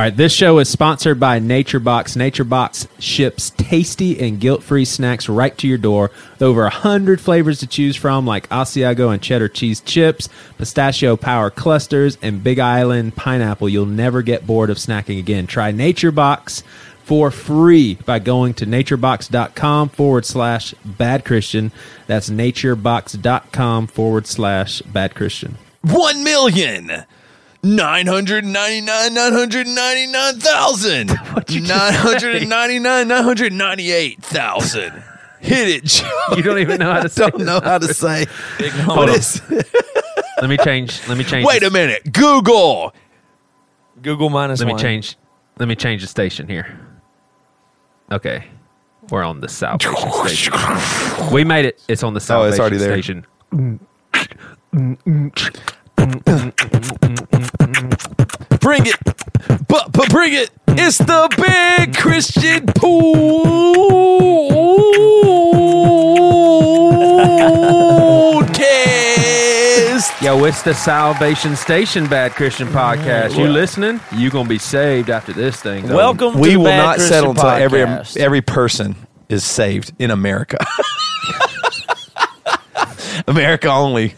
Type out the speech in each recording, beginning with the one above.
All right, this show is sponsored by NatureBox. NatureBox ships tasty and guilt-free snacks right to your door with over 100 flavors to choose from like Asiago and cheddar cheese chips, pistachio power clusters, and Big Island pineapple. You'll never get bored of snacking again. Try NatureBox for free by going to naturebox.com forward slash bad Christian. That's naturebox.com forward slash bad Christian. One million nine hundred ninety nine nine hundred ninety nine thousand nine hundred ninety nine nine hundred ninety eight thousand. Hit it, Joe. You don't even know how to say Don't know how to say. Hold What on. Let me change. Let me change. Wait a minute. Google. Google minus Let me one. change. Let me change the station here. Okay, we're on the Salvation Station. We made it. It's on the south. Oh, it's already there. Station. Bring it. But, but bring it. It's the big Christian podcast. Yo, it's the Salvation Station Bad Christian Podcast. You listening? You gonna be saved after this thing. though. Welcome to we the will Bad not Christian settle until every Podcast. every person is saved in America. America only.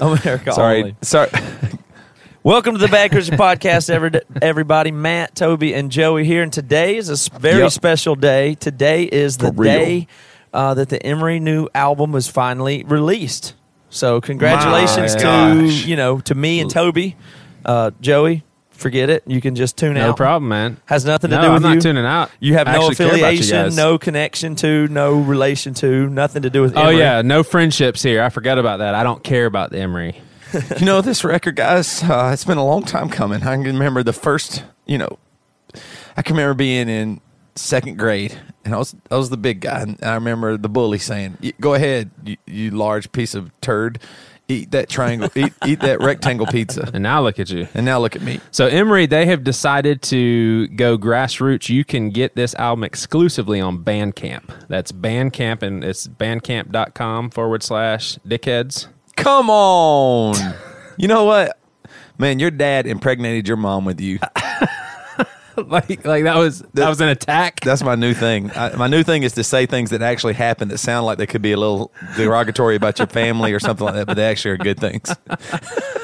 America Sorry, only. sorry. Welcome to the Bad Christian Podcast, every, everybody. Matt, Toby, and Joey here, and today is a s- very Yep. special day. Today is the For real. day uh, that the Emery new album was finally released. So, congratulations My to gosh. you know to me and Toby, uh, Joey. Forget it. You can just tune no out. No problem, man. Has nothing to No, do with I'm you. not tuning out. You have I no actually care about you affiliation, no connection to, no relation to, nothing to do with. Oh yeah, no friendships here. I forgot about that. I don't care about the Emery. you know this record, guys. Uh, it's been a long time coming. I can remember the first. You know, I can remember being in second grade, and I was I was the big guy, and I remember the bully saying, "Go ahead, you, you large piece of turd, eat that triangle, eat eat that rectangle pizza." And now look at you. And now look at me. So Emery, they have decided to go grassroots. You can get this album exclusively on Bandcamp. That's Bandcamp, and it's bandcamp.com forward slash dickheads. Come on, you know what, man? Your dad impregnated your mom with you. like, like that was that was an attack. That's my new thing. I, my new thing is to say things that actually happen that sound like they could be a little derogatory about your family or something like that, but they actually are good things.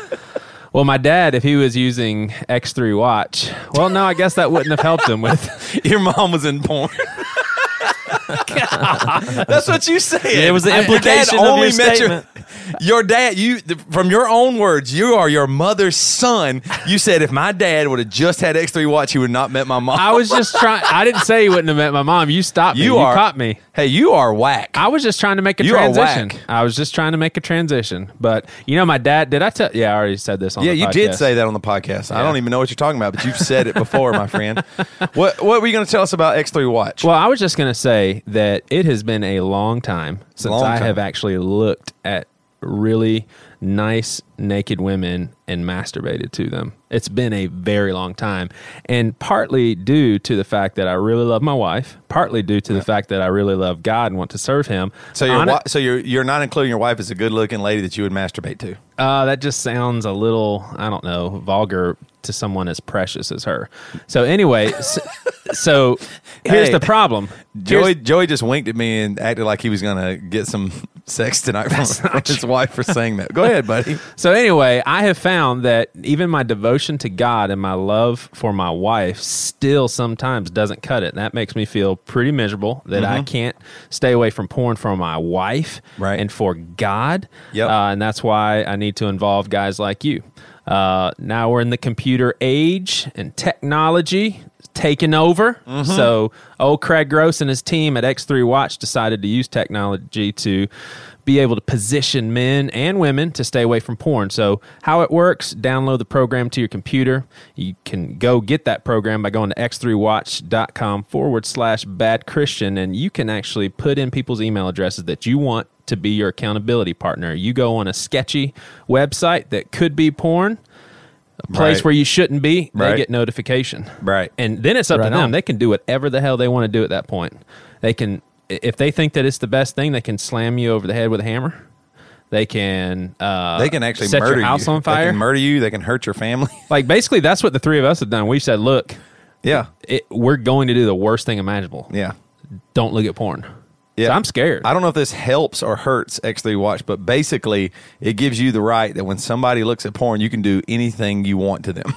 Well, my dad, if he was using X3 watch, well, no, I guess that wouldn't have helped him with. Your mom was in porn. That's what you said. It was the implication I- your of your met statement. Your, dad, you from your own words, you are your mother's son. You said if my dad would have just had X3 watch, he would not met my mom. I was just trying. I didn't say he wouldn't have met my mom. You stopped me. You You, are- caught me. hey, you are whack. I was just trying to make a You transition. I was just trying to make a transition. But you know, my dad. Did I tell? Yeah, I already said this on. yeah, you did say that on the podcast. I don't even know what you're talking about, but you've said it before, my friend. What What were you going to tell us about X3 watch? Well, I was just going to say that it has been a long time since Long I time. have actually looked at really nice naked women and masturbated to them. It's been a very long time. And partly due to the fact that I really love my wife, partly due to the fact that I really love God and want to serve him. So you're Hon- so you're you're not including your wife as a good looking lady that you would masturbate to. Uh, that just sounds a little, I don't know, vulgar to someone as precious as her. So anyway, so, so here's Hey, the problem. Joey Here's- Joey just winked at me and acted like he was gonna get some sex tonight from, from his wife for saying that. Go ahead, buddy. So anyway, I have found that even my devotion to God and my love for my wife still sometimes doesn't cut it. That makes me feel pretty miserable that I can't stay away from porn for my wife Right. and for God. Yep. Uh, and that's why I need to involve guys like you. Uh, now we're in the computer age and technology is taking over. Mm-hmm. So old Craig Gross and his team at X3 Watch decided to use technology to be able to position men and women to stay away from porn. So how it works, download the program to your computer. You can go get that program by going to x3watch.com forward slash bad Christian and you can actually put in people's email addresses that you want to be your accountability partner. You go on a sketchy website that could be porn, a place Right. where you shouldn't be, they Right. get notification. Right. And then it's up Right to them. on. They can do whatever the hell they want to do at that point. They can if they think that it's the best thing, they can slam you over the head with a hammer. They can uh, They can actually set murder your house you. on They fire. can murder you. They can hurt your family. like basically that's what the three of us have done. We said, look, Yeah. it, we're going to do the worst thing imaginable. Yeah. Don't look at porn. Yeah. So I'm scared. I don't know if this helps or hurts X3 Watch, but basically it gives you the right that when somebody looks at porn, you can do anything you want to them.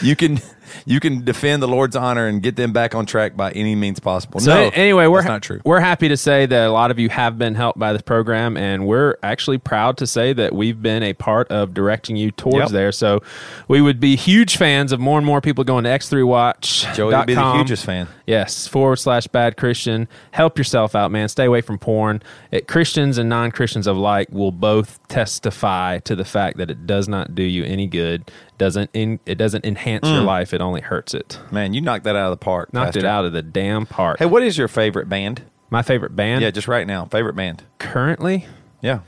you can you can defend the Lord's honor and get them back on track by any means possible. So no, anyway, we're not true. We're happy to say that a lot of you have been helped by this program, and we're actually proud to say that we've been a part of directing you towards Yep. there. So we would be huge fans of more and more people going to x3watch. Joey would be the hugest fan. Yes, forward slash bad Christian. Help yourself out, man. Stay away from porn. It, Christians and non Christians alike will both testify to the fact that it does not do you any good. Doesn't in, it doesn't enhance Mm. your life. It only hurts it. Man, you knocked that out of the park. Knocked Pastor. it out of the damn park. Hey, what is your favorite band? My favorite band. Yeah, just right now. Favorite band. currently, Yeah.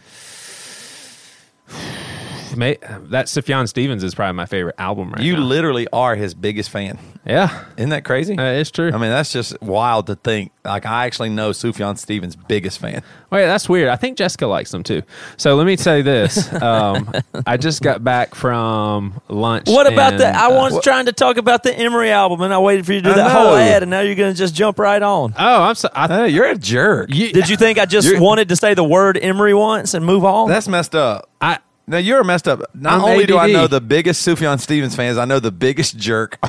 May, that Sufjan Stevens is probably my favorite album right now. you now. literally are his biggest fan. yeah, Isn't that crazy? uh, it's true. I mean, that's just wild to think. Like, I actually know Sufjan Stevens' biggest fan. Wait, that's weird. I think Jessica likes them too. So let me say this: um, I just got back from lunch. What about and, that? I uh, was trying to talk about the Emery album, and I waited for you to do I that whole know. ad, and now you're going to just jump right on. Oh, I'm so. I, Hey, you're a jerk. you, Did you think I just wanted to say the word Emery once and move on? That's messed up. I Now you're messed up. Not I'm only do I know the biggest Sufjan Stevens fans, I know the biggest jerk.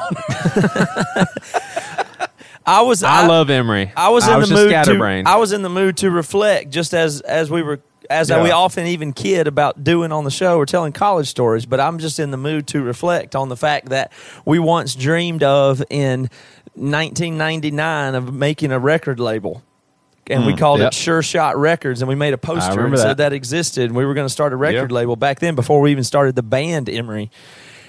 I was. I love Emery. I was in was the just mood to. I was in the mood to reflect, just as as we were. As Yeah. we often even kid about doing on the show or telling college stories, but I'm just in the mood to reflect on the fact that we once dreamed of in 1999 of making a record label. And we called yep. it Shure Shot Records, and we made a poster remember and said that. that existed. And we were going to start a record Yeah. label back then before we even started the band Emery.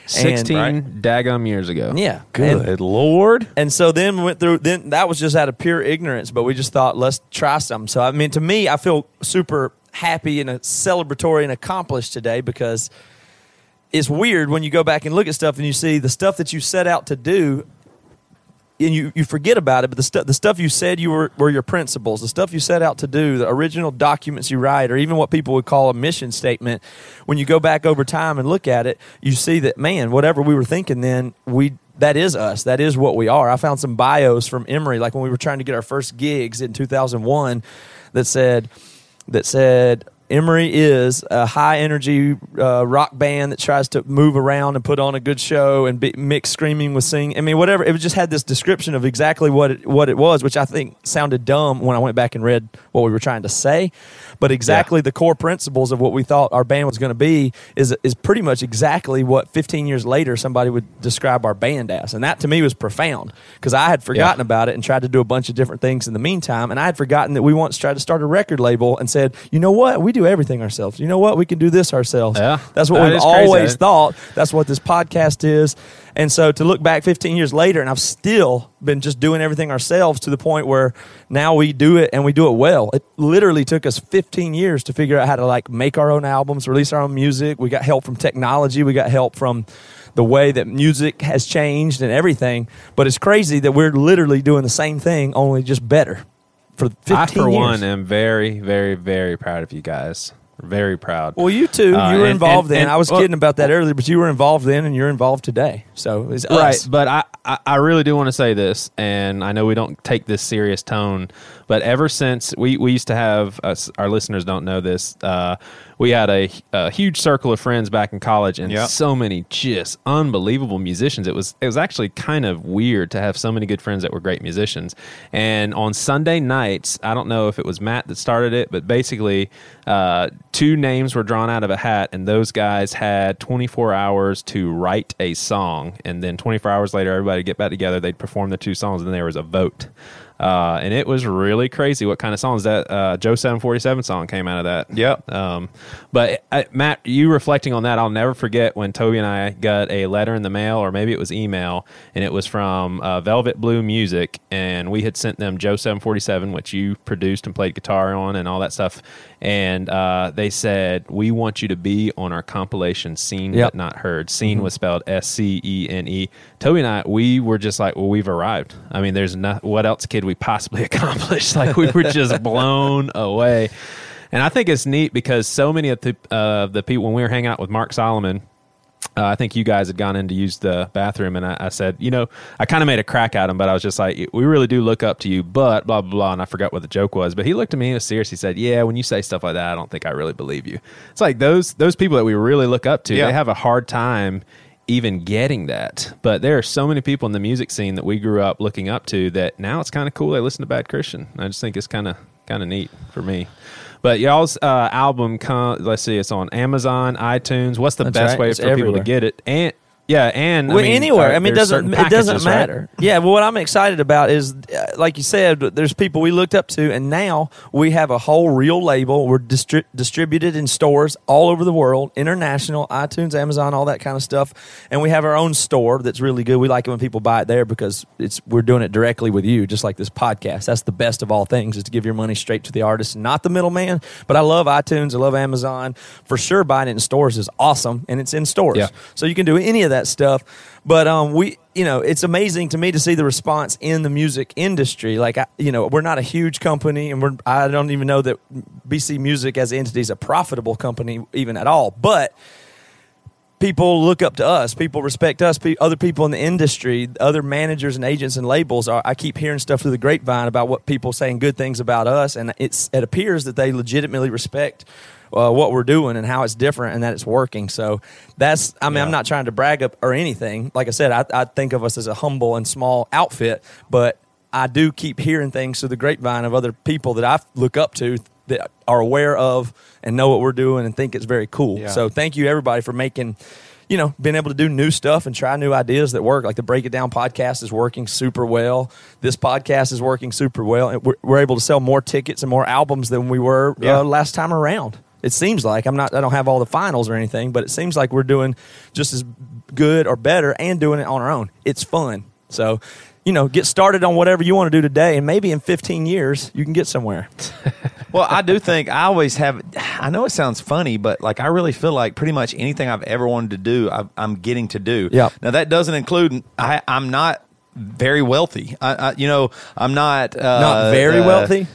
sixteen And- daggum years ago. Yeah, And- Good lord. and so then we went through. Then that was just out of pure ignorance, but we just thought let's try some. So I mean, to me, I feel super happy and uh, celebratory and accomplished today because it's weird when you go back and look at stuff and you see the stuff that you set out to do. And you, you forget about it, but the stuff the stuff you said you were were your principles, the stuff you set out to do, the original documents you write, or even what people would call a mission statement. When you go back over time and look at it, you see that man, whatever we were thinking then, we that is us. That is what we are. I found some bios from Emery, like when we were trying to get our first gigs in 2001, that said that said Emery is a high energy uh, rock band that tries to move around and put on a good show and be, mix screaming with singing. I mean, whatever. It just had this description of exactly what it, what it was, which I think sounded dumb when I went back and read what we were trying to say. But exactly the core principles of what we thought our band was going to be is is pretty much exactly what 15 years later somebody would describe our band as, and that to me was profound because I had forgotten about it and tried to do a bunch of different things in the meantime, and I had forgotten that we once tried to start a record label and said, you know what, we do everything ourselves. You know what, we can do this ourselves. Yeah. that's what That we've is crazy. always thought. That's what this podcast is. And so to look back 15 years later, and I've still been just doing everything ourselves to the point where now we do it and we do it well. It literally took us 15 years to figure out how to like make our own albums, release our own music. We got help from technology. We got help from the way that music has changed and everything. But it's crazy that we're literally doing the same thing, only just better. For 15 I, for years. one, am very, very, very proud of you guys. Very proud. Well, you too. Uh, you were and- involved and- then. and- I was well- kidding about that earlier, but you were involved then, and you're involved today. So it's right us. but I, I i really do want to say this and i know we don't take this serious tone but ever since we we used to have us our listeners don't know this uh we had a, a huge circle of friends back in college and Yep. so many just unbelievable musicians. It was it was actually kind of weird to have so many good friends that were great musicians. And on sunday nights i don't know if it was matt that started it but basically uh, two names were drawn out of a hat and those guys had 24 hours to write a song. And then 24 hours later everybody would get back together they'd perform the two songs and then there was a vote uh, and it was really crazy what kind of songs that uh, joe 747 song came out of that Yep. um, but uh, Matt, you reflecting on that, I'll never forget when Toby and I got a letter in the mail, or maybe it was email, and it was from uh, Velvet Blue Music, and we had sent them Joe 747, which you produced and played guitar on, and all that stuff. And uh, they said, "We want you to be on our compilation, Seen Yep. but Not Heard." Seen was spelled S C E N E. Toby and I, we were just like, "Well, we've arrived." I mean, there's not. What else could we possibly accomplish? Like we were just blown away. And I think it's neat because so many of the uh, the people when we were hanging out with Mark Solomon uh, I think you guys had gone in to use the bathroom, and I, I said, you know, I kind of made a crack at him, but I was just like, we really do look up to you, but blah, blah, blah. And I forgot what the joke was. But he looked at me and was serious. He said, yeah, when you say stuff like that, I don't think I really believe you. It's like those, those people that we really look up to, Yeah. they have a hard time even getting that. But there are so many people in the music scene that we grew up looking up to that now it's kind of cool. They listen to Bad Christian. I just think it's kind of, kind of neat for me. But y'all's uh, album, com- let's see, it's on Amazon, iTunes. What's the That's best right. way It's for people to get it? And yeah, and I mean, anywhere. I mean, it doesn't it doesn't packages, right? matter. Yeah. Well, what I'm excited about is, uh, like you said, there's people we looked up to, and now we have a whole real label. We're distri- distributed in stores all over the world, international, iTunes, Amazon, all that kind of stuff, and we have our own store that's really good. We like it when people buy it there because it's we're doing it directly with you, just like this podcast. That's the best of all things is to give your money straight to the artist, not the middleman. But I love iTunes. I love Amazon. For sure, buying it in stores is awesome, and it's in stores. Yeah. So you can do any of that stuff. But um, we, you know, it's amazing to me to see the response in the music industry. Like, I, you know, we're not a huge company, and we're I don't even know that BC Music as an entity is a profitable company even at all. But people look up to us. People respect us. Pe- other people in the industry, other managers and agents and labels. Are, I keep hearing stuff through the grapevine about what people saying good things about us, and it's it appears that they legitimately respect. Uh, what we're doing and how it's different and that it's working. So that's, I mean, I'm not trying to brag up or anything. Like I said, I, I think of us as a humble and small outfit, but I do keep hearing things through the grapevine of other people that I look up to that are aware of and know what we're doing and think it's very cool. Yeah. So thank you everybody for making, you know, being able to do new stuff and try new ideas that work. Like the Break It Down podcast is working super well. This podcast is working super well. And we're, we're able to sell more tickets and more albums than we were Yeah. uh, last time around. It seems like I'm not. I don't have all the finals or anything, but it seems like we're doing just as good or better and doing it on our own. It's fun. So, you know, get started on whatever you want to do today, and maybe in 15 years you can get somewhere. Well, I do think I always have. I know it sounds funny, but like I really feel like pretty much anything I've ever wanted to do, I've, I'm getting to do. Yeah. Now that doesn't include. I, I'm not very wealthy. I, I you know, I'm not uh, Not very uh, wealthy.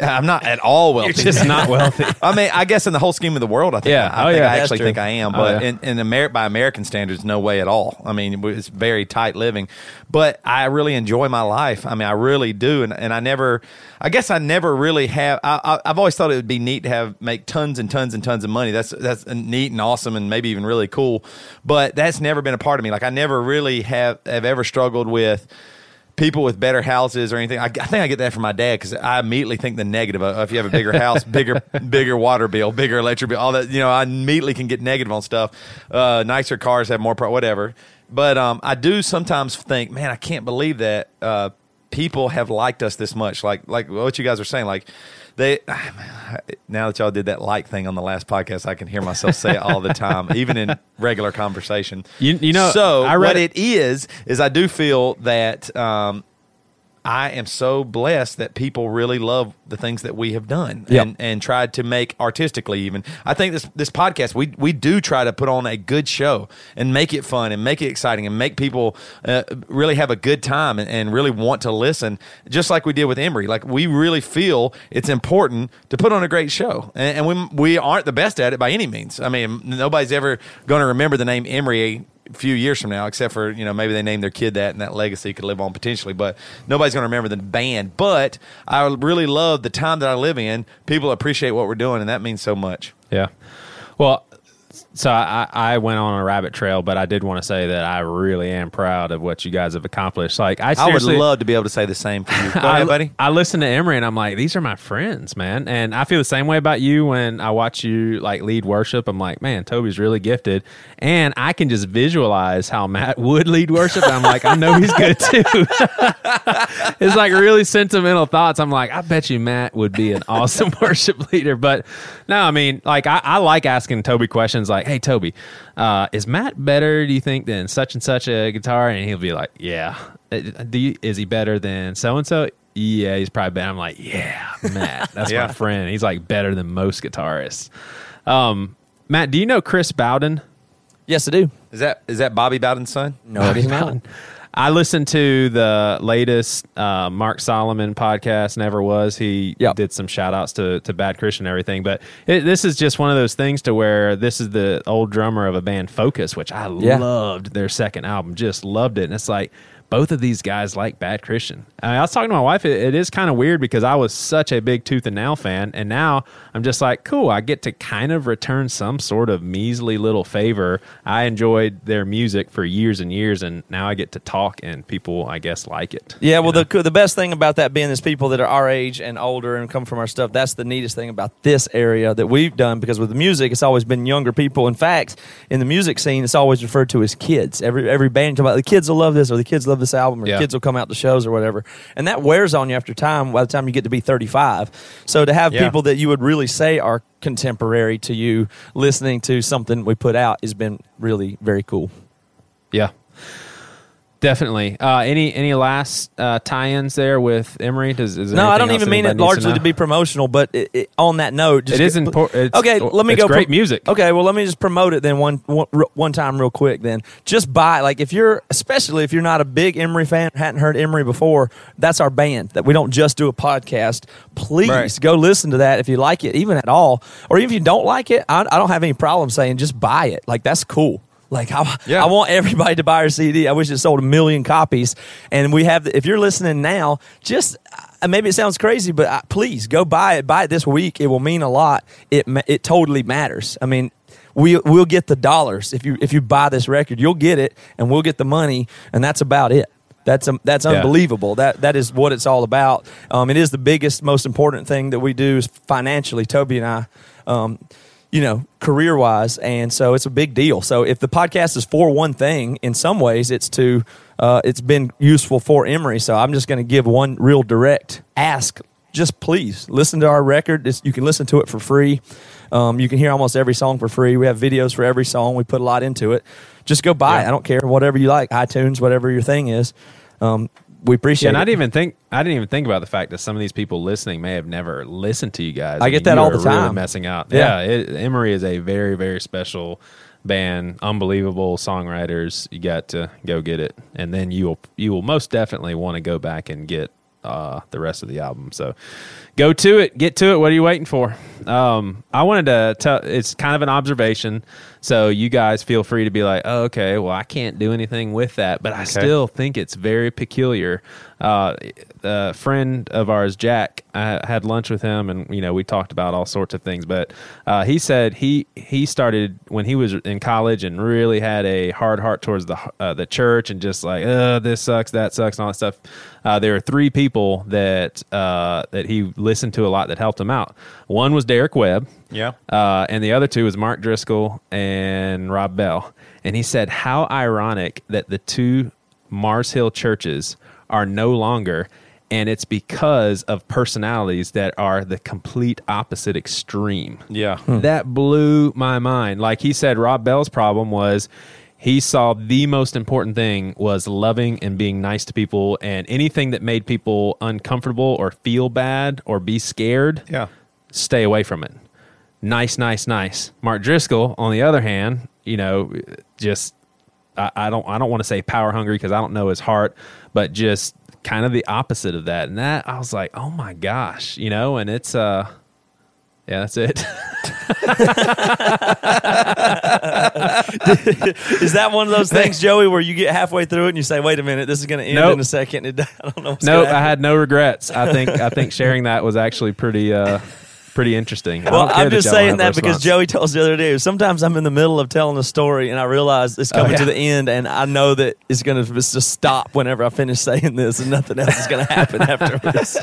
I'm not at all wealthy. You're just not wealthy. I mean, I guess in the whole scheme of the world, I think. Yeah. I, Oh, think yeah. I actually true. think I am, Oh, but yeah. in, in Amer- by American standards, no way at all. I mean, it's very tight living, but I really enjoy my life. I mean, I really do, and, and I never, I guess I never really have. I, I, I've always thought it would be neat to have make tons and tons and tons of money. That's that's neat and awesome, and maybe even really cool. But that's never been a part of me. Like I never really have have ever struggled with people with better houses or anything. I, I think I get that from my dad because I immediately think the negative. If you have a bigger house, bigger bigger water bill, bigger electric bill, all that. You know, I immediately can get negative on stuff. Uh, nicer cars have more, pro- whatever. But um, I do sometimes think, man, I can't believe that uh, people have liked us this much. Like like what you guys are saying, like. They now that y'all did that like thing on the last podcast, I can hear myself say it all the time, even in regular conversation. You- you know, so I read what it- it is is I do feel that um, I am so blessed that people really love the things that we have done Yep. and, and tried to make artistically even. I think this this podcast we we do try to put on a good show and make it fun and make it exciting and make people uh, really have a good time and, and really want to listen just like we did with Emery. Like we really feel it's important to put on a great show. And, and we we aren't the best at it by any means. I mean, nobody's ever going to remember the name Emery few years from now, except for you know maybe they name their kid that and that legacy could live on potentially. But nobody's going to remember the band. But I really love the time that I live in. People appreciate what we're doing, and that means so much. Yeah. Well, so I, I went on a rabbit trail, but I did want to say that I really am proud of what you guys have accomplished. Like I, I would love to be able to say the same for you. Go I, ahead, buddy. I listen to Emery and I'm like, these are my friends, man. And I feel the same way about you when I watch you like lead worship. I'm like, man, Toby's really gifted. And I can just visualize how Matt would lead worship. And I'm like, I know he's good too. it's like really sentimental thoughts. I'm like, I bet you Matt would be an awesome worship leader. But no, I mean, like, I, I like asking Toby questions like, hey, Toby, uh, is Matt better, do you think, than such and such a guitar? And he'll be like, yeah. Uh, Do you, is he better than so and so? Yeah, he's probably better. I'm like, yeah, Matt, that's Yeah. my friend. He's like better than most guitarists. Um, Matt, do you know Chris Bowden? Yes, I do. Is that is that Bobby Bowden's son? No, I didn't. Bowden. I listened to the latest uh, Mark Solomon podcast. Never was. He Yep. did some shout outs to to Bad Christian and everything. But it, this is just one of those things to where this is the old drummer of a band Focus, which I Yeah. loved their second album. Just loved it. And it's like both of these guys like Bad Christian. I, was talking to my wife. It, it is kind of weird because I was such a big Tooth and Nail fan, and now I'm just like, cool. I get to kind of return some sort of measly little favor. I enjoyed their music for years and years, and now I get to talk, and people, I guess, like it. Yeah, well, know? the the best thing about that being is people that are our age and older and come from our stuff. That's the neatest thing about this area that we've done because with the music, it's always been younger people. In fact, in the music scene, it's always referred to as kids. Every every band talk about the kids will love this or the kids love this album or Yeah. kids will come out to shows or whatever, and that wears on you after time. By the time you get to be thirty five, so to have Yeah. people that you would really say are contemporary to you listening to something we put out has been really very cool. Yeah, definitely. Uh, any any last uh, tie-ins there with Emery? Does, is No, I don't even mean it needs to largely to, be promotional, but it, it, on that note, just It is important. Okay, let me it's go. Great pro- music. Okay, well, let me just promote it then one, one one time real quick. Then just buy like if you're especially if you're not a big Emery fan, hadn't heard Emery before. That's our band. That we don't just do a podcast. Please Right. go listen to that if you like it, even at all, or even if you don't like it. I, I don't have any problem saying just buy it. Like that's cool. Like I, Yeah. I want everybody to buy our CD. I wish it sold a million copies. And we have. If you're listening now, just uh, maybe it sounds crazy, but uh, please go buy it. Buy it this week. It will mean a lot. It it totally matters. I mean. We, we'll get the dollars if you if you buy this record you'll get it and we'll get the money and that's about it that's um, that's Yeah. unbelievable that that is what it's all about um, it is the biggest most important thing that we do is financially Toby and I um, you know, career wise. And so it's a big deal. So if the podcast is for one thing, in some ways it's to, uh, it's been useful for Emery. So I'm just going to give one real direct ask. Just please listen to our record. It's, you can listen to it for free. Um, you can hear almost every song for free. We have videos for every song. We put a lot into it. Just go buy it. I don't care whatever you like, iTunes, whatever your thing is. Um, we appreciate Yeah, and it. I didn't even think I didn't even think about the fact that some of these people listening may have never listened to you guys. I get mean, that all the Really time. messing out. Yeah. Yeah, it, Emery is a very very special band, unbelievable songwriters. You got to go get it, and then you will you will most definitely want to go back and get uh, the rest of the album. So go to it, get to it. What are you waiting for? Um, I wanted to tell. It's kind of an observation, so you guys feel free to be like, oh, okay, well, I can't do anything with that, but I still think it's very peculiar. Uh, a friend of ours, Jack, I had lunch with him, and you know we talked about all sorts of things. But uh, he said he he started when he was in college and really had a hard heart towards the uh, the church and just like, uh, this sucks, that sucks, and all that stuff. Uh, there are three people that uh, that he listened to a lot that helped him out. One was Derek Webb. Yeah. Uh, and the other two was Mark Driscoll and Rob Bell. And he said, How ironic that the two Mars Hill churches are no longer. And it's because of personalities that are the complete opposite extreme. Yeah. That blew my mind. Like he said, Rob Bell's problem was he saw the most important thing was loving and being nice to people, and anything that made people uncomfortable or feel bad or be scared Yeah. stay away from it. Nice, nice, nice. Mark Driscoll, on the other hand, you know, just I, I don't I don't want to say power hungry because I don't know his heart, but just kind of the opposite of that. And that I was like, oh my gosh, you know, and it's uh yeah, that's it. Is that one of those things, Joey, where you get halfway through it and you say, "Wait a minute, this is going to end Nope. in a second. It, I don't know. What's nope, I had no regrets. I think I think sharing that was actually pretty uh pretty interesting. Well, I'm just y'all saying that because. Joey told us the other day. Sometimes I'm in the middle of telling a story and I realize it's oh, coming Oh, yeah. to the end, and I know that it's going to just stop whenever I finish saying this, and nothing else is going to happen afterwards.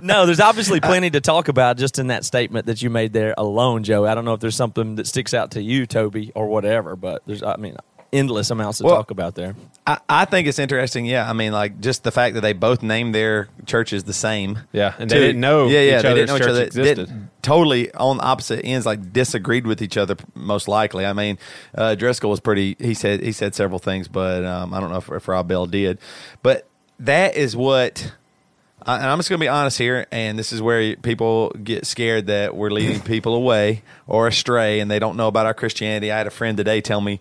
no, there's obviously plenty to talk about just in that statement that you made there alone, Joey. I don't know if there's something that sticks out to you, Toby, or whatever, but there's, I mean, endless amounts to Well, talk about there. I, I think it's interesting. Yeah, I mean, like just the fact that they both named their churches the same. Yeah, and they didn't know Yeah, yeah, each they didn't know each other. existed. Didn't- totally on opposite ends, like disagreed with each other. Most likely, I mean, uh, Driscoll was pretty. He said he said several things, but um, I don't know if, if Rob Bell did. But that is what. I- And I'm just going to be honest here, and this is where people get scared that we're leading people away or astray, and they don't know about our Christianity. I had a friend today tell me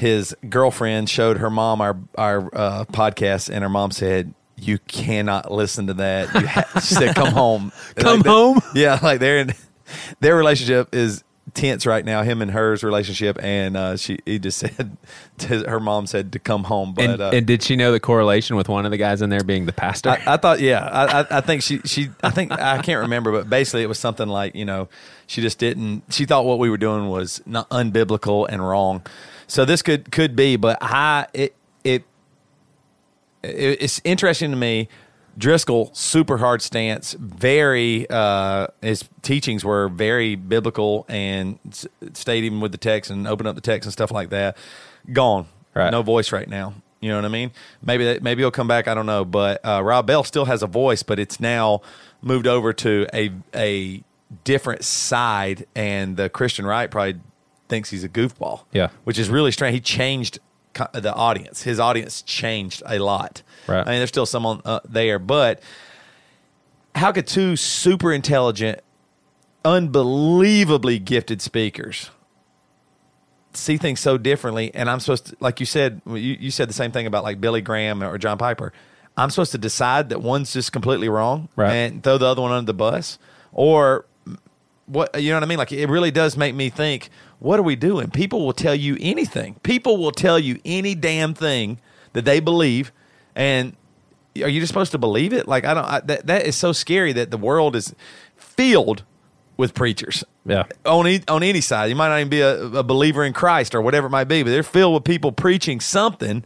his girlfriend showed her mom our our uh, podcast, and her mom said, "You cannot listen to that." You ha-, she said, "Come home, Come Like, they- home? Yeah, like they're in, their relationship is tense right now. Him and hers relationship, and uh, she he just said, to, her mom said to come home, but. And, uh, and did she know the correlation with one of the guys in there being the pastor? I, I thought, yeah, I, I, I think she, she, I think I can't remember, but basically it was something like, you know, she just didn't. She thought what we were doing was not unbiblical and wrong. So this could could be, but I it it, it it's interesting to me. Driscoll super hard stance, very uh, his teachings were very biblical and stayed even with the text and opened up the text and stuff like that. Gone, Right. no voice right now. You know what I mean? Maybe that, maybe he'll come back. I don't know. But uh, Rob Bell still has a voice, but it's now moved over to a a different side, and the Christian right probably thinks he's a goofball. Yeah. which is really strange. He changed co- the audience. His audience changed a lot. Right. I mean, there's still some on uh, there, but how could two super intelligent, unbelievably gifted speakers see things so differently? And I'm supposed to, like you said, you, you said the same thing about like Billy Graham or John Piper. I'm supposed to decide that one's just completely wrong Right. and throw the other one under the bus, or what you know what I mean? Like it really does make me think, what are we doing? People will tell you anything. People will tell you any damn thing that they believe, and are you just supposed to believe it? Like I don't. I, that that is so scary that the world is filled with preachers. Yeah. On e- on any side, you might not even be a, a believer in Christ or whatever it might be, but they're filled with people preaching something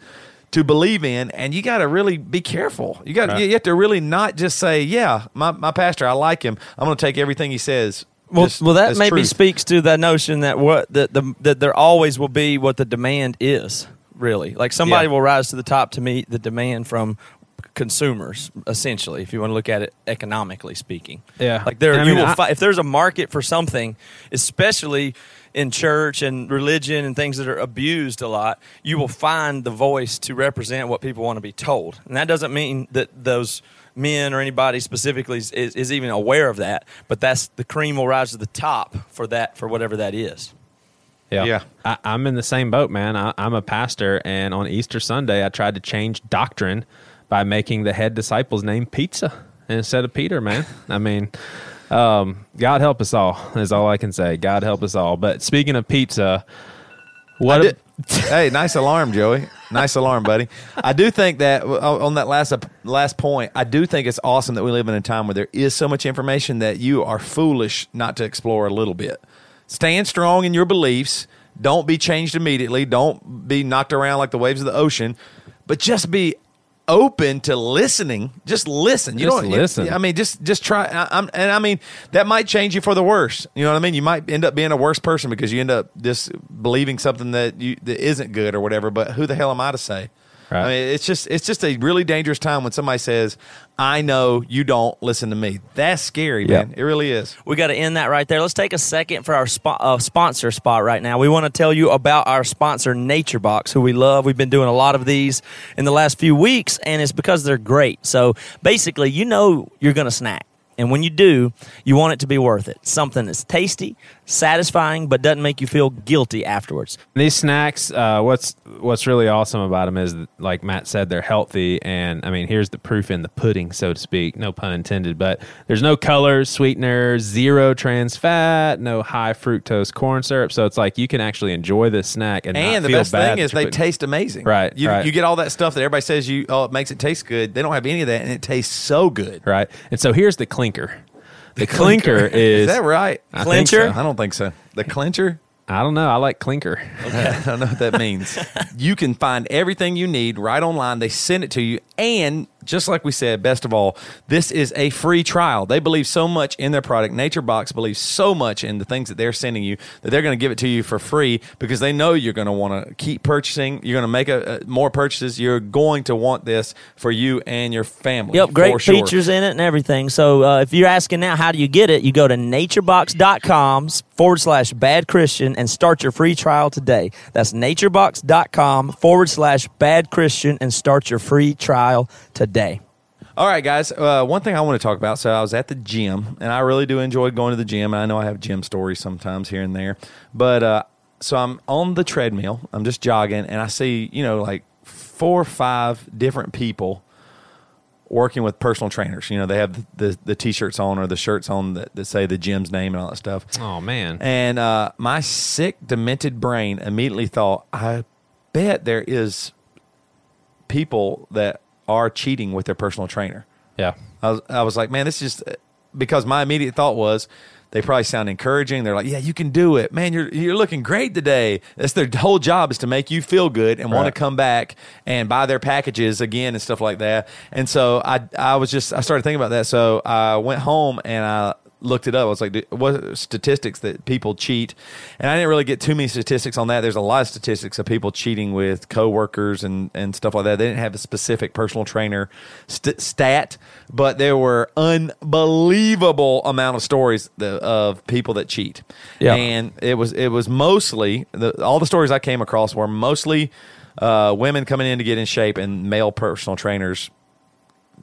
to believe in, and you got to really be careful. You got Right. you have to really not just say, "Yeah, my, my pastor, I like him. I'm going to take everything he says." Well, just well, that maybe truth." speaks to that notion that what that the that there always will be what the demand is. Really, like somebody Yeah. will rise to the top to meet the demand from consumers. Essentially, if you want to look at it economically speaking, Yeah. like there And I you mean, will I- fi- if there's a market for something, especially in church and religion and things that are abused a lot, you will find the voice to represent what people want to be told, and that doesn't mean that those men or anybody specifically is, is, is even aware of that. But that's the cream will rise to the top for that for whatever that is. Yeah. Yeah. I, I'm in the same boat, man. I, I'm a pastor, and on Easter Sunday, I tried to change doctrine by making the head disciple's name Pizza instead of Peter, man. I mean, um, God help us all, is all I can say. God help us all. But speaking of pizza, what. I a- did- hey, nice alarm, Joey. Nice alarm, buddy. I do think that uh, on that last last point, I do think it's awesome that we live in a time where there is so much information that you are foolish not to explore a little bit. Stand strong in your beliefs. Don't be changed immediately. Don't be knocked around like the waves of the ocean, but just be open to listening. Just listen. You Just don't listen. I mean, just just try. I, I'm, and I mean, that might change you for the worse. You know what I mean? You might end up being a worse person because you end up just believing something that you that isn't good or whatever. But who the hell am I to say? Right. I mean, it's just it's just a really dangerous time when somebody says, "I know you don't listen to me." That's scary, Yeah. man. It really is. We got to end that right there. Let's take a second for our spo- uh, sponsor spot right now. We want to tell you about our sponsor, Nature Box, who we love. We've been doing a lot of these in the last few weeks, and it's because they're great. So basically, you know you're going to snack. And when you do, you want it to be worth it. Something that's tasty, satisfying, but doesn't make you feel guilty afterwards. These snacks, uh, what's what's really awesome about them is, like Matt said, they're healthy, and I mean, here's the proof in the pudding, so to speak. No pun intended, but there's no colors, sweeteners, zero trans fat, no high fructose corn syrup, so it's like you can actually enjoy this snack and, not And the feel best bad thing is they putting- taste amazing. Right, You right. you get all that stuff that everybody says you oh it makes it taste good. They don't have any of that, and it tastes so good. right. And so here's the clinker. The clinker is, Is that right? I think Clincher? so. I don't think so. The clincher. I don't know. I like clinker. I don't know what that means. you can find everything you need right online. They send it to you. And just like we said, best of all, this is a free trial. They believe so much in their product. Nature Box believes so much in the things that they're sending you that they're going to give it to you for free because they know you're going to want to keep purchasing. You're going to make a, a- more purchases. You're going to want this for you and your family. Yep, great sure. features in it and everything. So uh, if you're asking now, how do you get it? You go to naturebox.com forward slash bad Christian and start your free trial today. That's naturebox.com forward slash bad Christian and start your free trial today. All right, guys. Uh, one thing I want to talk about. So I was at the gym, and I really do enjoy going to the gym. And I know I have gym stories sometimes here and there, but uh, so I'm on the treadmill. I'm just jogging, and I see you know like four or five different people working with personal trainers. You know, they have the the t-shirts on or the shirts on that, that say the gym's name and all that stuff. Oh man. And uh, my sick, demented brain immediately thought, I bet there is people that are cheating with their personal trainer. yeah. I was, I was like, man, this is just uh, because my immediate thought was they probably sound encouraging. They're like, yeah, you can do it, man. You're you're looking great today. That's their whole job is to make you feel good and want to come back and buy their packages again and stuff like that. And so I I was just I started thinking about that. So I went home and I looked it up. I was like, what statistics that people cheat? And I didn't really get too many statistics on that. There's a lot of statistics of people cheating with coworkers and, and stuff like that. They didn't have a specific personal trainer st- stat, but there were unbelievable amount of stories that, of people that cheat. Yeah. And it was it was mostly the, all the stories I came across were mostly uh, women coming in to get in shape and male personal trainers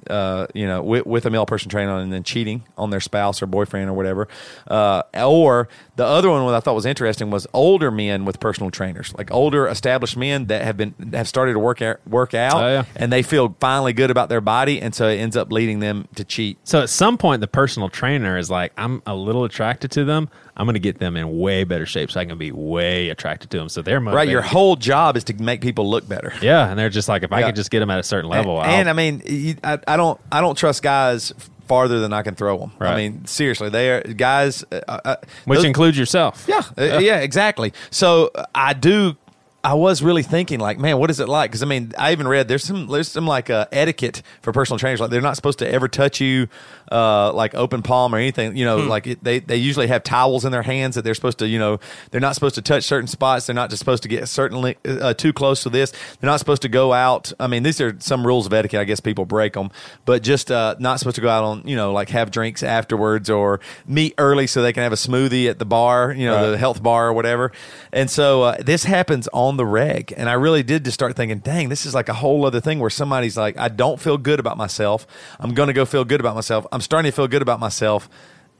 uh, you know, with, with a male person trainer and then cheating on their spouse or boyfriend or whatever. Uh, or the other one that I thought was interesting was older men with personal trainers, like older established men that have been have started to work out, work out, Oh, yeah. and they feel finally good about their body, and so it ends up leading them to cheat. So at some point, the personal trainer is like, I'm a little attracted to them. I'm going to get them in way better shape so I can be way attracted to them. So they're motivated. Right, your whole job is to make people look better. yeah, and they're just like, if I Yeah. could just get them at a certain level, And, and I mean, you- I, I don't, I don't trust guys farther than I can throw them. I mean, seriously, they are guys. Uh, uh, which those- includes yourself. Yeah, uh, yeah, exactly. So uh, I do. I was really thinking, like, man, what is it like? Because I mean, I even read there's some there's some like uh, etiquette for personal trainers. Like, they're not supposed to ever touch you, uh, like open palm or anything. You know, like it, they they usually have towels in their hands that they're supposed to. You know, they're not supposed to touch certain spots. They're not just supposed to get certainly uh, too close to this. They're not supposed to go out. I mean, these are some rules of etiquette. I guess people break them, but just uh, not supposed to go out on you know like have drinks afterwards or meet early so they can have a smoothie at the bar. You know, Right. the health bar or whatever. And so uh, this happens on the reg. And I really did just start thinking, dang, this is like a whole other thing where somebody's like, I don't feel good about myself. I'm going to go feel good about myself. I'm starting to feel good about myself.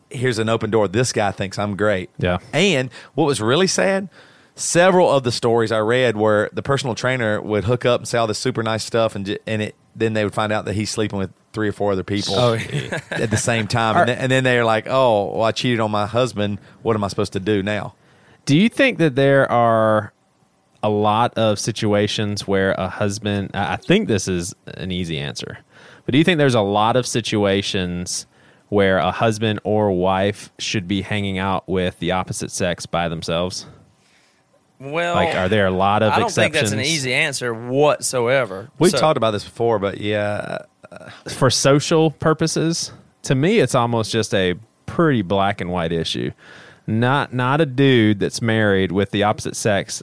Here's an open door. This guy thinks I'm great. Yeah. And what was really sad, several of the stories I read where the personal trainer would hook up and say all this super nice stuff, and and it then they would find out that he's sleeping with three or four other people Oh, at the same time, and, then, and then they're like, "Oh, well, I cheated on my husband. What am I supposed to do now?" Do you think that there are a lot of situations where a husband, I I think this is an easy answer, but do you think there's a lot of situations where a husband or wife should be hanging out with the opposite sex by themselves? Well, Like, are there a lot of I don't think exceptions that's an easy answer whatsoever. We've So- talked about this before, but yeah, uh, for social purposes? To me, it's almost just a pretty black and white issue. Not not a dude that's married with the opposite sex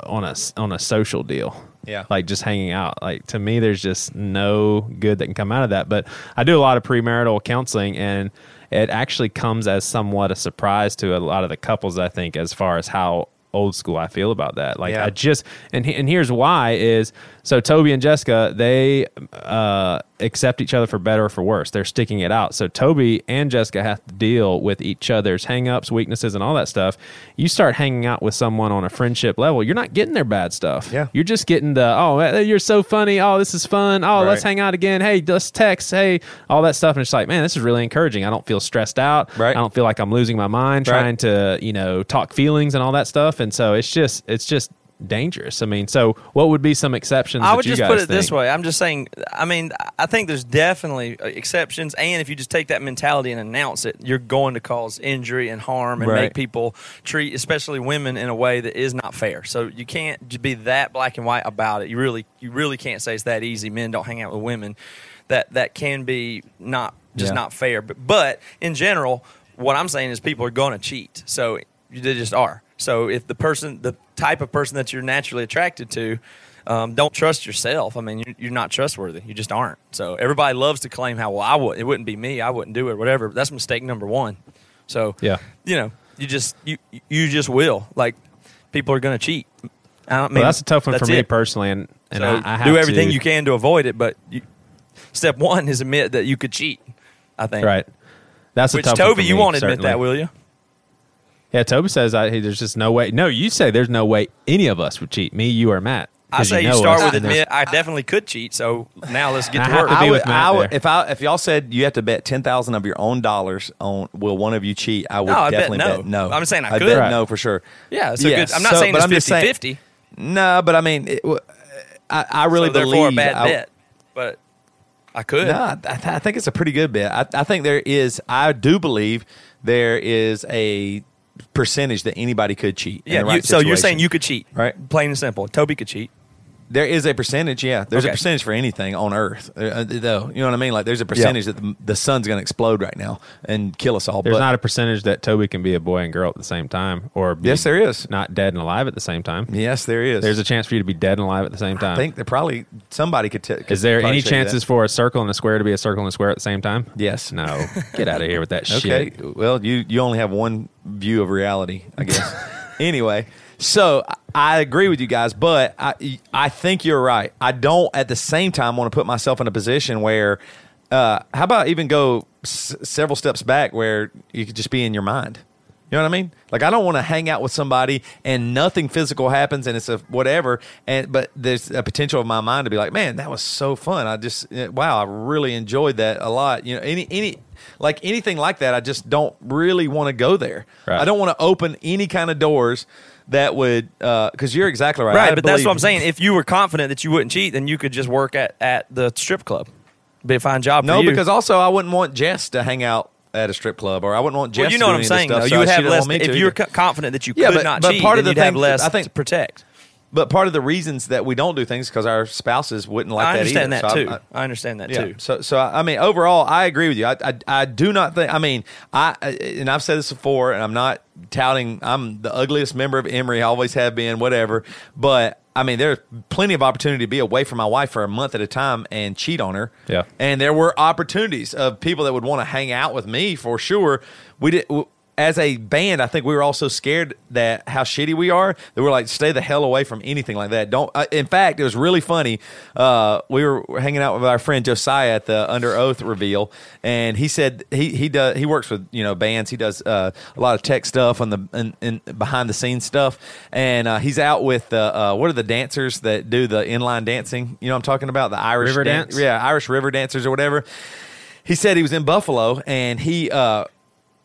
on a on a social deal. Yeah. like just hanging out. Like to me, there's just no good that can come out of that. But I do a lot of premarital counseling, and it actually comes as somewhat a surprise to a lot of the couples. I think as far as how old school I feel about that. Like Yeah. I just and and here's why is so Toby and Jessica they uh, accept each other for better or for worse. They're sticking it out. So Toby and Jessica have to deal with each other's hangups, weaknesses, and all that stuff. You start hanging out with someone on a friendship level, you're not getting their bad stuff. Yeah. you're just getting the oh eh, you're so funny. Oh this is fun. Oh let's hang out again. Hey let's text. Hey all that stuff. And it's like man this is really encouraging. I don't feel stressed out. Right. I don't feel like I'm losing my mind Right. trying to you know talk feelings and all that stuff. And so it's just it's just dangerous. I mean, so what would be some exceptions? I would just put it this way. I'm just saying. I mean, I think there's definitely uh, exceptions, and if you just take that mentality and announce it, you're going to cause injury and harm and Right. make people treat, especially women, in a way that is not fair. So you can't be that black and white about it. You really, you really can't say it's that easy. Men don't hang out with women. That that can be not just Yeah. not fair. But but in general, what I'm saying is people are going to cheat. So they just are. So if the person, the type of person that you're naturally attracted to, um, don't trust yourself. I mean, you're, you're not trustworthy. You just aren't. So everybody loves to claim how well I would. It wouldn't be me. I wouldn't do it. Whatever. That's mistake number one. So Yeah. you know, you just you you just will like people are going to cheat. I don't mean Well, that's a tough one for me it. personally, and and So I, I have do everything to- you can to avoid it. But you, step one is admit that you could cheat. I think. Right. That's a Which tough one Toby, you won't admit certainly. that, will you? Yeah, Toby says I, hey, there's just no way. No, you say there's no way any of us would cheat. Me, you, or Matt. I say you, know start us, with and there's- admit I definitely could cheat. So now let's get to work. to I be would, Matt I would, if I if y'all said you have to bet ten thousand of your own dollars on will one of you cheat, I would No, I'd bet definitely no. bet no. I'm saying I I'd could. bet Right. no for sure. Yeah, so Yes. good. I'm not So- saying it's I'm just saying- 50 No, but I mean, it, w- I, I really so therefore a believe. bad I, bet. But I could. No, I, th- I think it's a pretty good bet. I, I think there is. I do believe there is a percentage that anybody could cheat. yeah. right you, so you're saying you could cheat, Right. Plain and simple. Toby could cheat. There is a percentage, yeah. There's a percentage for anything on Earth, uh, uh, though. You know what I mean? Like, there's a percentage that the, the sun's going to explode right now and kill us all. There's but not a percentage that Toby can be a boy and girl at the same time, or be yes, there is. not dead and alive at the same time. Yes, there is. There's a chance for you to be dead and alive at the same time. I think that probably somebody could. T- could Is there any show you that. chances for a circle and a square to be a circle and a square at the same time? Yes. No. Get out of here with that Okay. shit. Okay. Well, you you only have one view of reality, I guess. anyway, so I- agree with you guys, but I I think you're right. I don't at the same time want to put myself in a position where. Uh, how about even go s- several steps back where you could just be in your mind? You know what I mean? Like I don't want to hang out with somebody and nothing physical happens and it's a whatever. And but there's a potential of my mind to be like, man, that was so fun. I just eh, wow, I really enjoyed that a lot. You know, any any like anything like that, I just don't really want to go there. Right. I don't want to open any kind of doors that would uh, because you're exactly right. Right, but that's what I'm saying. If you were confident that you wouldn't cheat, then you could just work at, at the strip club. Be a fine job. No, for you. because also I wouldn't want Jess to hang out at a strip club, or I wouldn't want Jess. well, you know what I'm any of this saying. stuff, though. so You would have less if you were either. confident that you Yeah, could but- not but cheat. part of the have thing- less I think- to protect. But part of the reasons that we don't do things because our spouses wouldn't like I that understand either. that So I- too. I- I, understand that yeah. too. So, so I mean, overall, I agree with you. I, I, I do not think. I mean, I and I've said this before, and I'm not touting. I'm the ugliest member of Emery. I always have been. Whatever. But I mean, there's plenty of opportunity to be away from my wife for a month at a time and cheat on her. Yeah. And there were opportunities of people that would want to hang out with me for sure. We did. As a band, I think we were also scared that how shitty we are that we're like stay the hell away from anything like that. Don't. Uh, in fact, it was really funny. Uh, we were hanging out with our friend Josiah at the Underoath reveal, and he said he he does he works with you know bands. He does uh, a lot of tech stuff on the and, and behind the scenes stuff, and uh, he's out with uh, uh, what are the dancers that do the inline dancing? You know, what I'm talking about the Irish River dan- dance? yeah, Irish river dancers or whatever. He said he was in Buffalo and he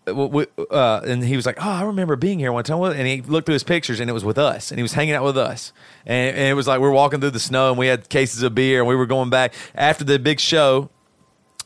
uh and he was like, "Oh, I remember being here one time." And he looked through his pictures, and it was with us, and he was hanging out with us. And, and it was like we were walking through the snow, and we had cases of beer, and we were going back after the big show.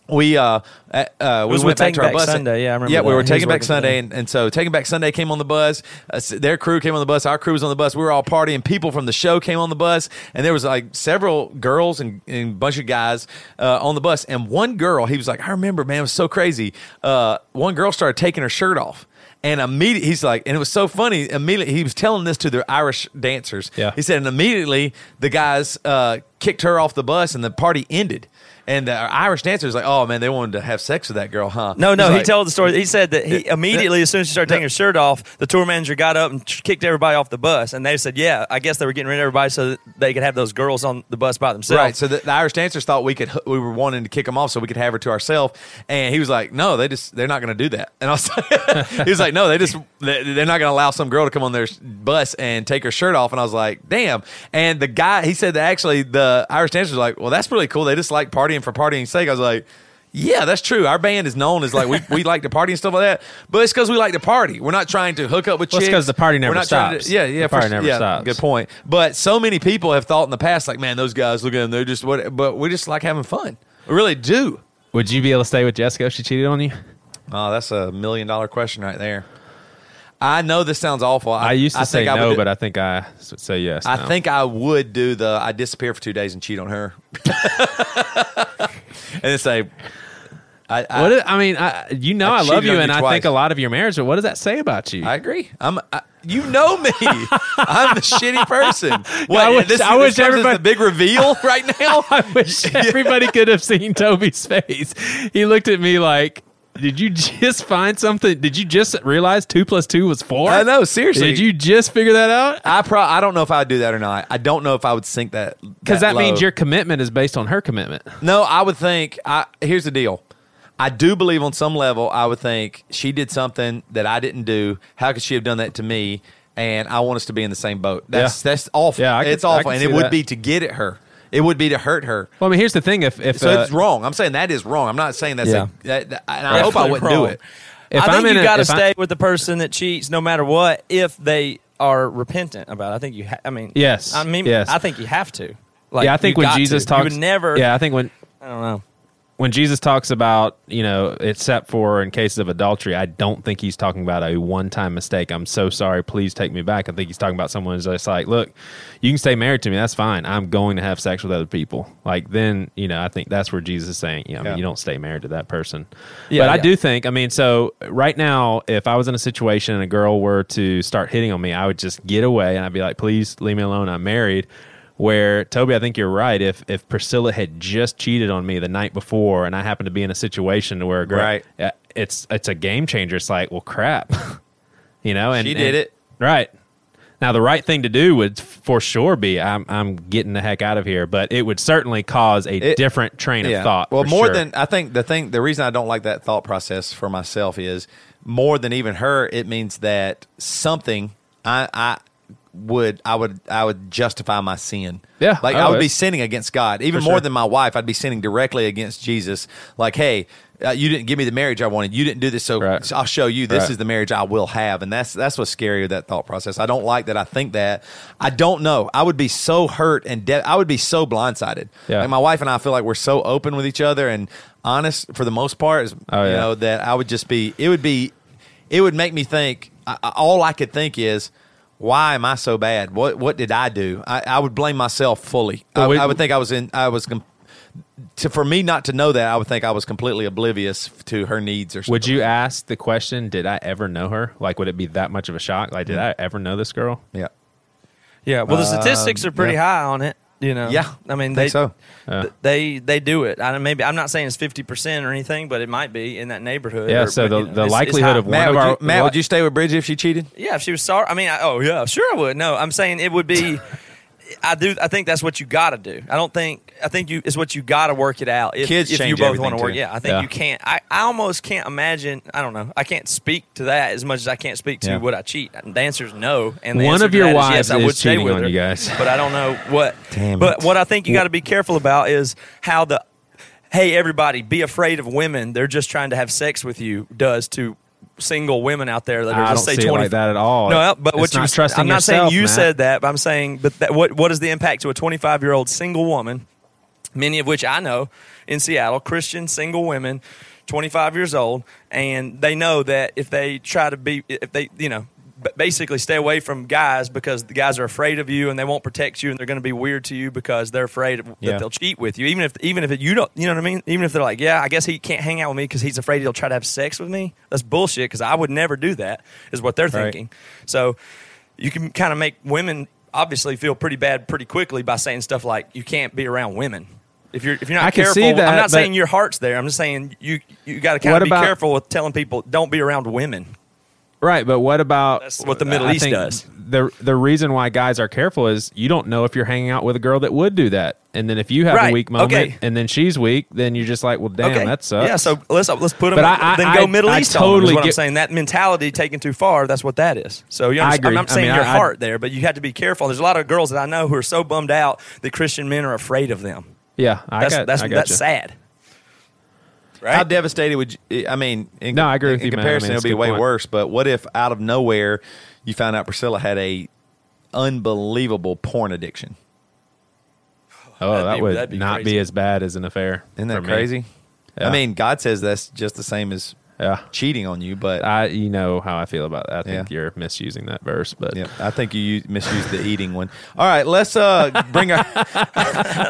We uh, uh, uh we went back to our Back bus. Sunday, yeah, I remember Yeah, that. we were Taking Back Sunday, and, and so Taking Back Sunday came on the bus. Uh, their crew came on the bus. Our crew was on the bus. We were all partying. People from the show came on the bus, and there was like several girls and, and a bunch of guys uh, on the bus. And one girl, he was like, "I remember, man, it was so crazy." Uh, one girl started taking her shirt off. And immediately, he's like, and it was so funny. Immediately, he was telling this to the Irish dancers. Yeah. He said, and immediately the guys uh, kicked her off the bus, and the party ended. And the Irish dancers like, oh man, they wanted to have sex with that girl, huh? No, no, He's he like- told the story. He said that he immediately, as soon as she started taking her shirt off, the tour manager got up and kicked everybody off the bus. And they said, yeah, I guess they were getting rid of everybody so that they could have those girls on the bus by themselves. Right. So the, the Irish dancers thought we could we were wanting to kick them off so we could have her to ourselves, and he was like, "No, they just they're not going to do that." And I was like, he was like, "No, they just they- they're not going to allow some girl to come on their bus and take her shirt off." And I was like, "Damn!" And the guy he said that actually the Irish dancers were like, "Well, that's really cool. They just like partying for partying's sake." I was like. Yeah, that's true. Our band is known as like we, we like to party and stuff like that, but it's because we like to party. We're not trying to hook up with Well, it's chicks. 'cause the party never We're not trying to- stops. yeah, yeah, The party sure. never yeah, stops. Good point. But so many people have thought in the past, like, man, those guys, look at them, they're just what. But we just like having fun. We really do. Would you be able to stay with Jessica if she cheated on you? Oh, that's a million dollar question right there. I know this sounds awful. I, I used to I say think I would no, do- but I think I s- say yes. I now. think I would do the I disappear for two days and cheat on her, and then say, I, I, What is, I mean, I, you know, I I, love you, and I think a lot of your marriage. But what does that say about you? I agree. I'm. I, you know me. I'm the shitty person. What, I wish- this, I wish everybody- the big reveal right now. I wish everybody could have seen Toby's face. He looked at me like, "Did you just find something? Did you just realize two plus two was four? I know. Seriously, Did you just figure that out? I pro. I don't know if I would do that or not. I don't know if I would sink that Because that, means low. your commitment is based on her commitment. No, I would think. I here's the deal. I do believe on some level, I would think she did something that I didn't do. How could she have done that to me? And I want us to be in the same boat. That's Yeah. that's awful. Yeah, I could- it's I awful, could and it would that. be to get at her. It would be to hurt her. Well, I mean, here's the thing: if if So uh, it's wrong. I'm saying that is wrong. I'm not saying that's Yeah. a. That, that- and I hope I Definitely wouldn't do wrong. it. if I think I'm you a- got to if I- stay with the person that cheats, no matter what, if they are repentant about. it. I think you. Ha- I mean, Yes, I mean, yes. I think you have to. Like, yeah, I think when Jesus to. talks, you would never. Yeah, I think when I don't know. When Jesus talks about, you know, except for in cases of adultery, I don't think he's talking about a one time mistake. I'm so sorry. Please take me back. I think he's talking about someone who's just like, look, you can stay married to me. That's fine. I'm going to have sex with other people. Like, then, you know, I think that's where Jesus is saying, you know, I mean, Yeah. you don't stay married to that person. Yeah, but I yeah. do think, I mean, so right now, if I was in a situation and a girl were to start hitting on me, I would just get away and I'd be like, please leave me alone. I'm married where Toby, I think you're right. If if Priscilla had just cheated on me the night before, and I happened to be in a situation where a girl, Right. Uh, it's it's a game changer. It's like, well, crap, you know. And She did and- it. right. Now the right thing to do would for sure be I'm I'm getting the heck out of here, but it would certainly cause a It- different train of thought. Well, more sure. than I think the thing, the reason I don't like that thought process for myself is more than even her. It means that something I I would I would I would justify my sin. Yeah. like I would be sinning against God. Even more sure. than my wife, I'd be sinning directly against Jesus. Like, hey. Uh, you didn't give me the marriage I wanted. You didn't do this, so Right. I'll show you. This Right. is the marriage I will have, and that's that's what's scary with that thought process. I don't like that. I think that I don't know. I would be so hurt and de- I would be so blindsided. Yeah. Like my wife and I feel like we're so open with each other and honest for the most part. Is, Oh, you yeah. know that I would just be. It would be. It would make me think. I- all I could think is, why am I so bad? What What did I do? I, I would blame myself fully. I, we- I would think I was in. I was. Com- to, for me not to know that, I would think I was completely oblivious to her needs or something. would you ask the question? Did I ever know her? Like, would it be that much of a shock? Like, did mm. I ever know this girl? Yeah. Yeah. Well, the statistics um, are pretty yeah. high on it. You know. Yeah, I mean, I they think so. Yeah. they they do it. I don't, maybe I'm not saying it's fifty percent or anything, but it might be in that neighborhood. Yeah, or- so but, the- you know, the it's- it's likelihood high. of one Matt, of would, our- you, Matt, would you stay with Bridget if she cheated? Yeah, if she was sorry. I mean, I, oh yeah, sure I would. No, I'm saying it would be. I do. I think that's what you got to do. I don't think. I think you is what you got to work it out. If, Kids if you both want to work. too. Yeah, I think Yeah. you can't. I, I almost can't imagine. I don't know. I can't speak to that as much as I can't speak to Yeah. would I cheat. The answer is no. And One of your that is wives yes, I would stay cheating with on her. you guys. But I don't know what. Damn But it. what I think you got to be careful about is how the. Hey, everybody, be afraid of women. They're just trying to have sex with you. Does to single women out there that are I just don't say see it 20 like that at all. no, but It's what you trusting I'm not yourself, saying you Matt. said that, but I'm saying, but that, what what is the impact to a 25 year old single woman? Many of which I know in Seattle, Christian single women, 25 years old, and they know that if they try to be, if they, you know, basically stay away from guys because the guys are afraid of you and they won't protect you and they're going to be weird to you because they're afraid of, Yeah. that they'll cheat with you. Even if even if you don't, you know what I mean. Even if they're like, yeah, I guess he can't hang out with me because he's afraid he'll try to have sex with me. That's bullshit because I would never do that. Is what they're Right. thinking. So you can kind of make women obviously feel pretty bad pretty quickly by saying stuff like you can't be around women. If you're if you're not I careful, that, I'm not saying your heart's there. I'm just saying you you got to kind of be about- careful with telling people don't be around women. Right, but what about That's what the Middle I East think does. The the reason why guys are careful is you don't know if you're hanging out with a girl that would do that, and then if you have Right, a weak moment okay. and then she's weak, then you're just like, well, damn, that sucks. Yeah, so let's let's put them. But I- I- then go I- Middle I East on totally is what I'm get- saying. That mentality taken too far. That's what that is. So you I understand, agree. I'm not I saying mean, your I- I- heart there, but you have to be careful. There's a lot of girls that I know who are so bummed out that Christian men are afraid of them. yeah, I That's got, that's I got that's you. sad. Right? How devastated would you? I mean, in, No, I agree with in you, man. I comparison, mean, it'll be way point. worse. But what if out of nowhere you found out Priscilla had a unbelievable porn addiction? Oh, That'd that be- would be not crazy. be as bad as an affair. Isn't for that me. crazy? Yeah. I mean, God says that's just the same as Yeah, cheating on you, but I you know how I feel about that. I think Yeah. you're misusing that verse, but yeah, I think you used, misused the eating one. All right, let's uh bring our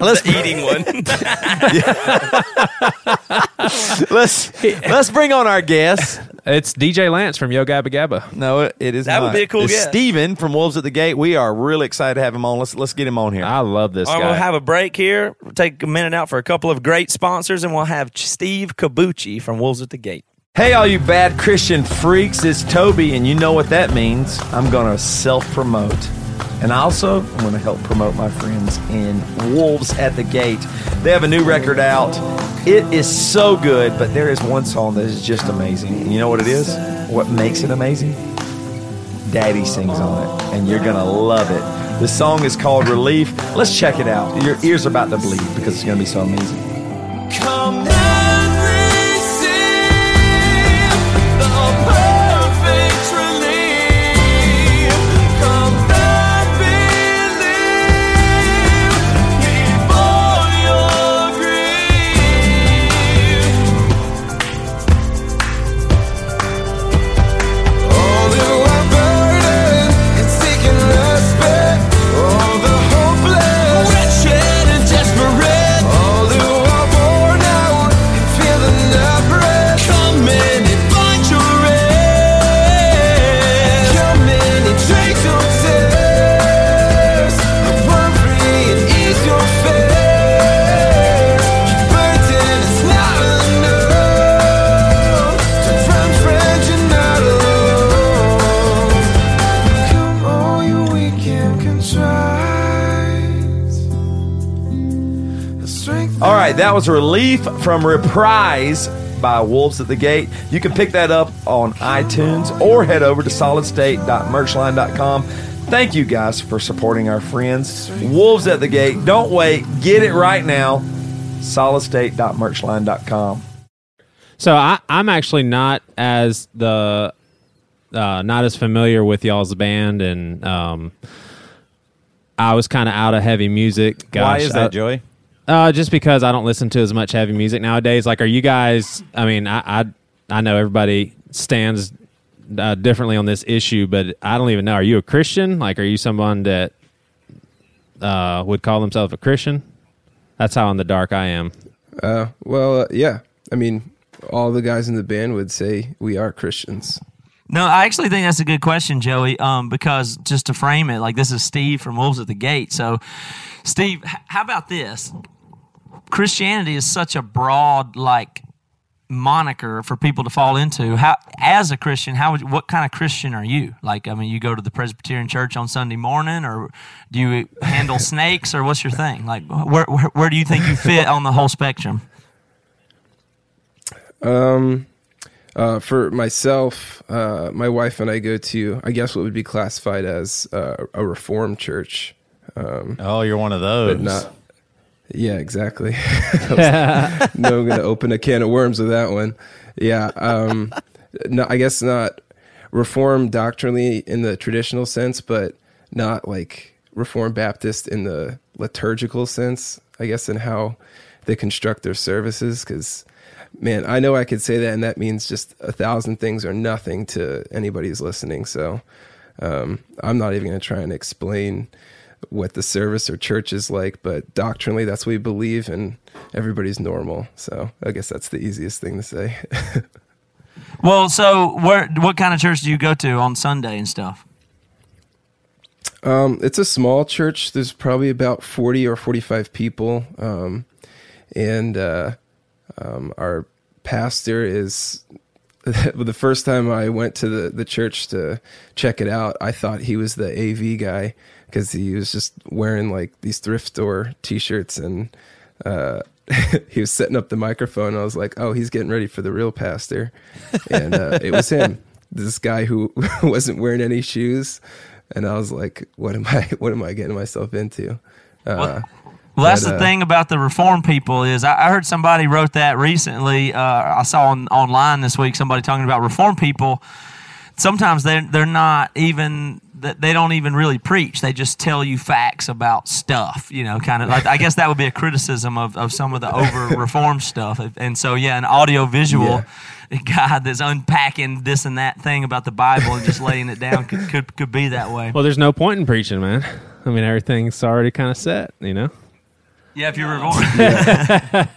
let's the eating one. let's let's bring on our guest. it's DJ Lance from Yo Gabba Gabba. No, it, it is That would be a cool It's guest. Stephen from Wolves at the Gate. We are really excited to have him on. Let's let's get him on here. I love this All right, guy. we'll have a break here. We'll take a minute out for a couple of great sponsors, and we'll have Steve Cobbuci from Wolves at the Gate. Hey, all you bad Christian freaks, it's Toby, and you know what that means. I'm going to self promote. And also, I'm going to help promote my friends in Wolves at the Gate. They have a new record out. It is so good, but there is one song that is just amazing. And you know what it is? What makes it amazing? Daddy sings on it, and you're gonna love it. The song is called Relief. Let's check it out. Your ears are about to bleed because it's gonna be so amazing. Come that was Relief from Reprise by Wolves at the Gate. You can pick that up on iTunes or head over to solidstate.merchline.com. Thank you guys for supporting our friends. Wolves at the Gate. Don't wait. Get it right now. Solidstate.merchline.com. So I, I'm actually not as the uh, not as familiar with y'all's band, and um, I was kind of out of heavy music. Gosh, Why is that, I- Joey? Uh, just because I don't listen to as much heavy music nowadays. Like, are you guys? I mean, I I, I know everybody stands uh, differently on this issue, but I don't even know. Are you a Christian? Like, are you someone that uh, would call themselves a Christian? That's how in the dark I am. Uh, well, uh, yeah. I mean, all the guys in the band would say we are Christians. No, I actually think that's a good question, Joey. Um, because just to frame it, like this is Steve from Wolves at the Gate. So, Steve, h- how about this? Christianity is such a broad like moniker for people to fall into. How, as a Christian, how would, what kind of Christian are you? Like, I mean, you go to the Presbyterian Church on Sunday morning, or do you handle snakes, or what's your thing? Like, where, where where do you think you fit on the whole spectrum? Um, uh, for myself, uh, my wife and I go to, I guess, what would be classified as uh, a Reformed church. Um, Oh, you're one of those. but not. Yeah, exactly. No, I'm going to open a can of worms with that one. Yeah. Um, no, I guess not Reformed doctrinally in the traditional sense, but not like Reformed Baptist in the liturgical sense, I guess, in how they construct their services. Because, man, I know I could say that, and that means just a thousand things or nothing to anybody who's listening. So um, I'm not even going to try and explain what the service or church is like, but doctrinally, that's what we believe, and everybody's normal. So I guess that's the easiest thing to say. Well, so where what kind of church do you go to on Sunday and stuff? Um, it's a small church. There's probably about 40 or 45 people. Um, and uh, um, our pastor is the first time I went to the, the church to check it out, I thought he was the AV guy because he was just wearing like these thrift store t shirts and uh, he was setting up the microphone. I was like, oh, he's getting ready for the real pastor. And uh, it was him, this guy who wasn't wearing any shoes. And I was like, what am I, what am I getting myself into? Uh, Well, that's But, the uh, thing about the reform people is I, I heard somebody wrote that recently. Uh, I saw on, online this week somebody talking about reform people. Sometimes they're they're not even they don't even really preach. They just tell you facts about stuff. You know, kind of like I guess that would be a criticism of, of some of the over reform stuff. And so yeah, an audio visual guy that's unpacking this and that thing about the Bible and just laying it down could could, could be that way. Well, there's no point in preaching, man. I mean, everything's already kind of set, you know. Yeah, if you're reformed.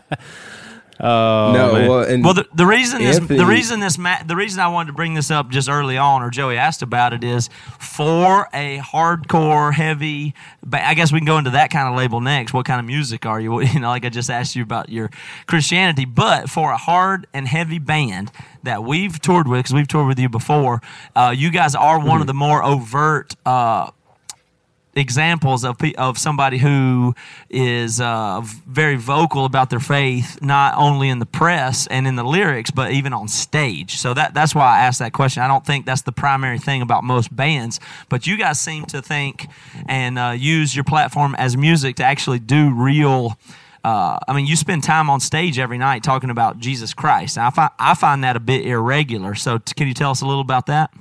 Oh, no, man. well, and Well, the, the reason this, the reason this, ma- the reason I wanted to bring this up just early on, or Joey asked about it, is for a hardcore, heavy. I guess we can go into that kind of label next. What kind of music are you? You know, like I just asked you about your Christianity, but for a hard and heavy band that we've toured with, because we've toured with you before, uh, you guys are one of the more overt. Uh, examples of of somebody who is uh, very vocal about their faith, not only in the press and in the lyrics, but even on stage. So that that's why I asked that question. I don't think that's the primary thing about most bands, but you guys seem to think and uh, use your platform as music to actually do real. Uh, I mean, you spend time on stage every night talking about Jesus Christ. I find I find that a bit irregular. So, t- can you tell us a little about that?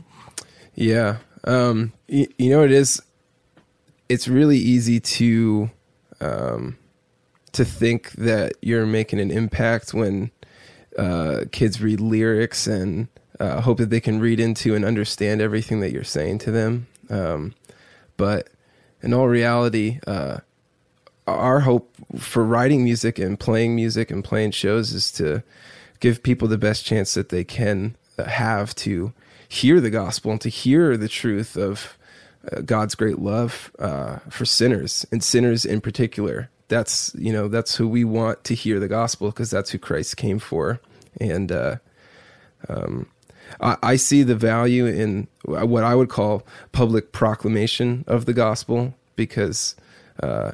Yeah. Um, you, you know, it is, it's really easy to, um, to think that you're making an impact when, uh, kids read lyrics and, uh, hope that they can read into and understand everything that you're saying to them. Um, but in all reality, uh, our hope for writing music and playing music and playing shows is to give people the best chance that they can uh, have to hear the gospel and to hear the truth of God's great love uh, for sinners and sinners in particular. That's you know that's who we want to hear the gospel because that's who Christ came for, and uh, um, I, I see the value in what I would call public proclamation of the gospel because uh,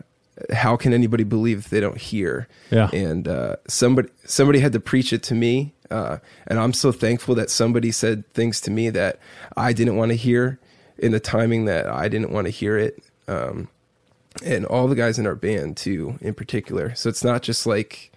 how can anybody believe if they don't hear? Yeah. And uh, somebody somebody had to preach it to me, uh, and I'm so thankful that somebody said things to me that I didn't want to hear in the timing that I didn't want to hear it. Um, and all the guys in our band too, in particular. So it's not just like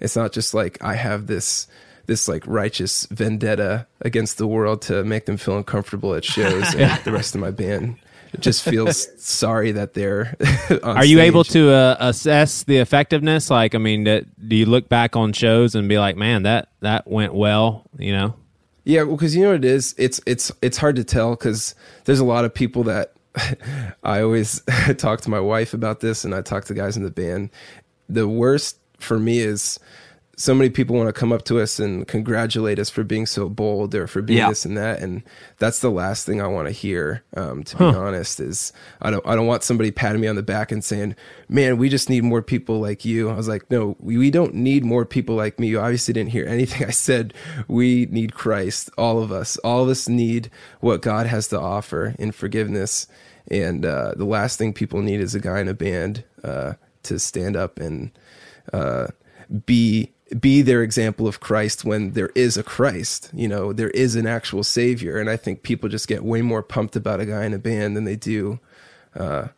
it's not just like I have this this like righteous vendetta against the world to make them feel uncomfortable at shows and the rest of my band just feels sorry that they're Are you able to uh, assess the effectiveness? Like, I mean, do you look back on shows and be like, man, that that went well? You know? Yeah, well, because you know what it is. It's it's it's hard to tell because there's a lot of people that I always talk to my wife about this, and I talk to guys in the band. The worst for me is so many people want to come up to us and congratulate us for being so bold or for being Yeah. this and that, and that's the last thing I want to hear. Um, to be honest, is I don't I don't want somebody patting me on the back and saying, "Man, we just need more people like you." I was like, "No, we, we don't need more people like me." You obviously didn't hear anything I said. We need Christ, all of us. All of us need what God has to offer in forgiveness. And uh, the last thing people need is a guy in a band uh, to stand up and uh, be be their example of Christ when there is a Christ. You know, there is an actual Savior, and I think people just get way more pumped about a guy in a band than they do uh,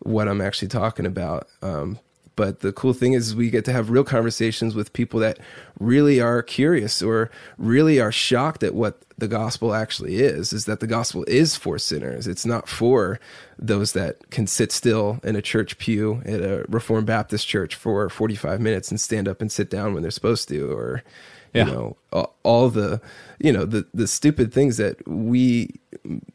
what I'm actually talking about. Um, but the cool thing is we get to have real conversations with people that really are curious or really are shocked at what the gospel actually is is that the gospel is for sinners. It's not for those that can sit still in a church pew at a reformed baptist church for 45 minutes and stand up and sit down when they're supposed to or Yeah. you know all, all the you know the the stupid things that we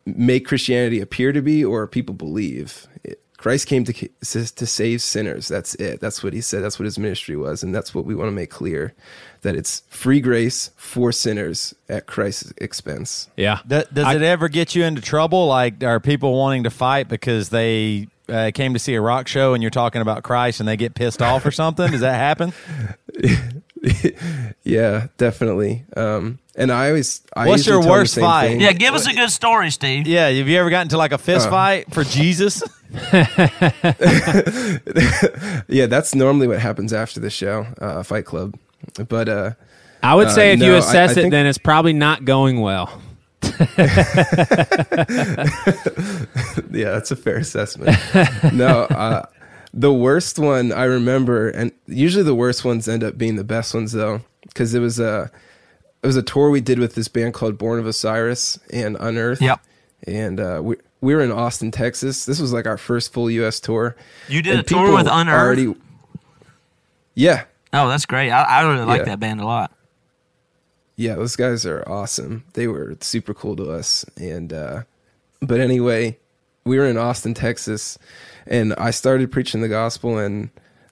make christianity appear to be or people believe. It- christ came to to save sinners. That's it. That's what he said. That's what his ministry was and that's what we want to make clear that it's free grace for sinners at christ's expense Yeah. Does, does I- it ever get you into trouble? Like, are people wanting to fight because they uh, came to see a rock show and you're talking about Christ and they get pissed off or something? Does that happen? yeah definitely um and i always I What's your tell them the worst fight? thing. Yeah, give us a good story, Steve. Yeah. Have you ever gotten to like a fist fight for Jesus? yeah that's normally what happens after the show uh fight club but uh I would say Uh, if no, you assess I it, think- then it's probably not going well. yeah, that's a fair assessment. no, uh, the worst one I remember, and usually the worst ones end up being the best ones though, because it was a it was a tour we did with this band called Born of Osiris and Unearth. Yep. And uh, we we were in Austin, Texas. This was like our first full U.S. tour. You did And a tour with Unearth? Already, yeah, Oh, that's great. I, I really like Yeah. that band a lot. yeah, those guys are awesome. They were super cool to us. And uh but anyway, we were in Austin, Texas, and I started preaching the gospel and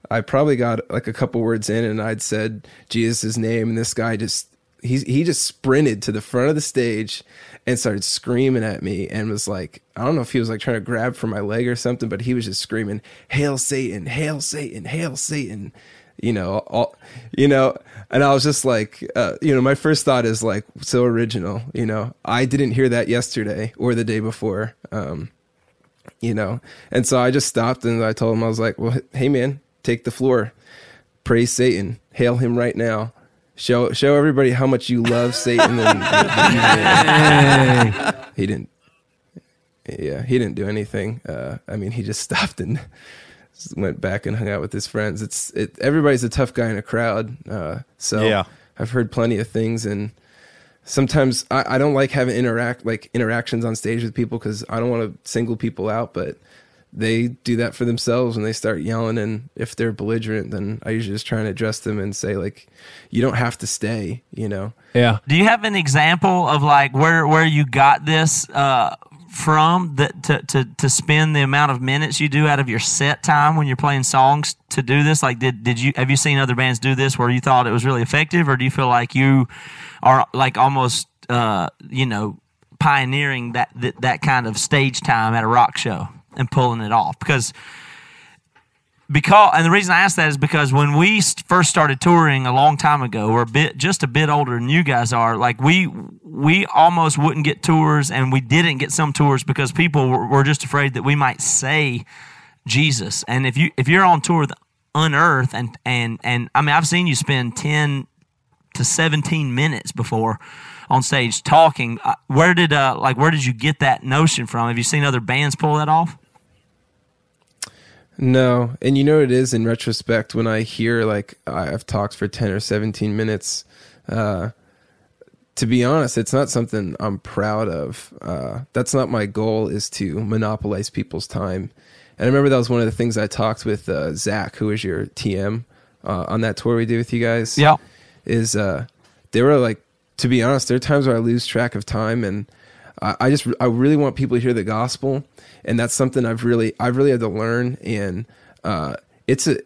I probably got like a couple words in and I'd said Jesus' name and this guy just he he just sprinted to the front of the stage and started screaming at me and was like I don't know if he was like trying to grab for my leg or something, but he was just screaming, "Hail Satan! Hail Satan! Hail Satan!" You know, all you know, and I was just like, uh, you know, my first thought is like so original. You know, I didn't hear that yesterday or the day before. Um, you know. And so I just stopped and I told him I was like, "Well, hey man, take the floor, praise Satan, hail him right now." Show show everybody how much you love Satan. And, he didn't. Yeah, he didn't do anything. Uh, I mean, he just stopped and went back and hung out with his friends. It's it. Everybody's a tough guy in a crowd. Uh, so Yeah. I've heard plenty of things, and sometimes I, I don't like having interact like interactions on stage with people because I don't want to single people out, but they do that for themselves when they start yelling. And if they're belligerent, then I usually just try and address them and say like, you don't have to stay. You know. Yeah. Do you have an example of like where where you got this uh, from that to, to to spend the amount of minutes you do out of your set time when you're playing songs to do this? Like, did did you have you seen other bands do this where you thought it was really effective, or do you feel like you are like almost uh, you know pioneering that, that that kind of stage time at a rock show and pulling it off? Because because and the reason I ask that is because when we first started touring a long time ago, we're a bit just a bit older than you guys are. Like we we almost wouldn't get tours, and we didn't get some tours because people were, were just afraid that we might say Jesus. And if you if you're on tour with Unearth and and and I mean I've seen you spend ten to seventeen minutes before on stage talking. Uh, Where did uh like where did you get that notion from? Have you seen other bands pull that off? No, and you know it is in retrospect when I hear like I've talked for ten or seventeen minutes. Uh, to be honest, it's not something I'm proud of. Uh, that's not my goal. Is to monopolize people's time. And I remember that was one of the things I talked with uh, Zach, who is your TM uh, on that tour we did with you guys. Yeah. is uh, they were like, to be honest, there are times where I lose track of time, and I, I just I really want people to hear the gospel, and that's something I've really I've really had to learn, and uh, it's a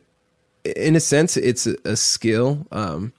in a sense it's a, a skill. Um,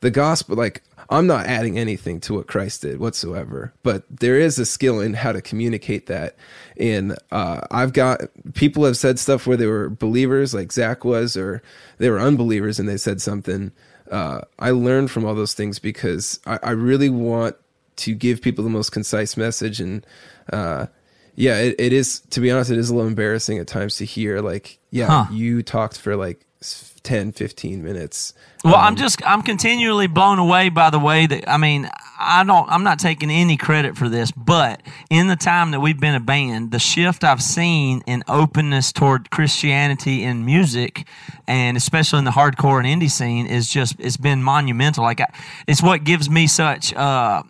the gospel, like I'm not adding anything to what Christ did whatsoever, but there is a skill in how to communicate that. And uh, I've got people have said stuff where they were believers, like Zach was, or they were unbelievers, and they said something. Uh, I learned from all those things because I, I really want to give people the most concise message. And uh, yeah, it, it is, to be honest, it is a little embarrassing at times to hear, like, yeah, Huh. you talked for like s- 10, 15 minutes. Well, Um, I'm just I'm continually blown away by the way that I mean I don't I'm not taking any credit for this, but in the time that we've been a band, the shift I've seen in openness toward Christianity in music, and especially in the hardcore and indie scene, is just it's been monumental. Like I, it's what gives me such. Uh,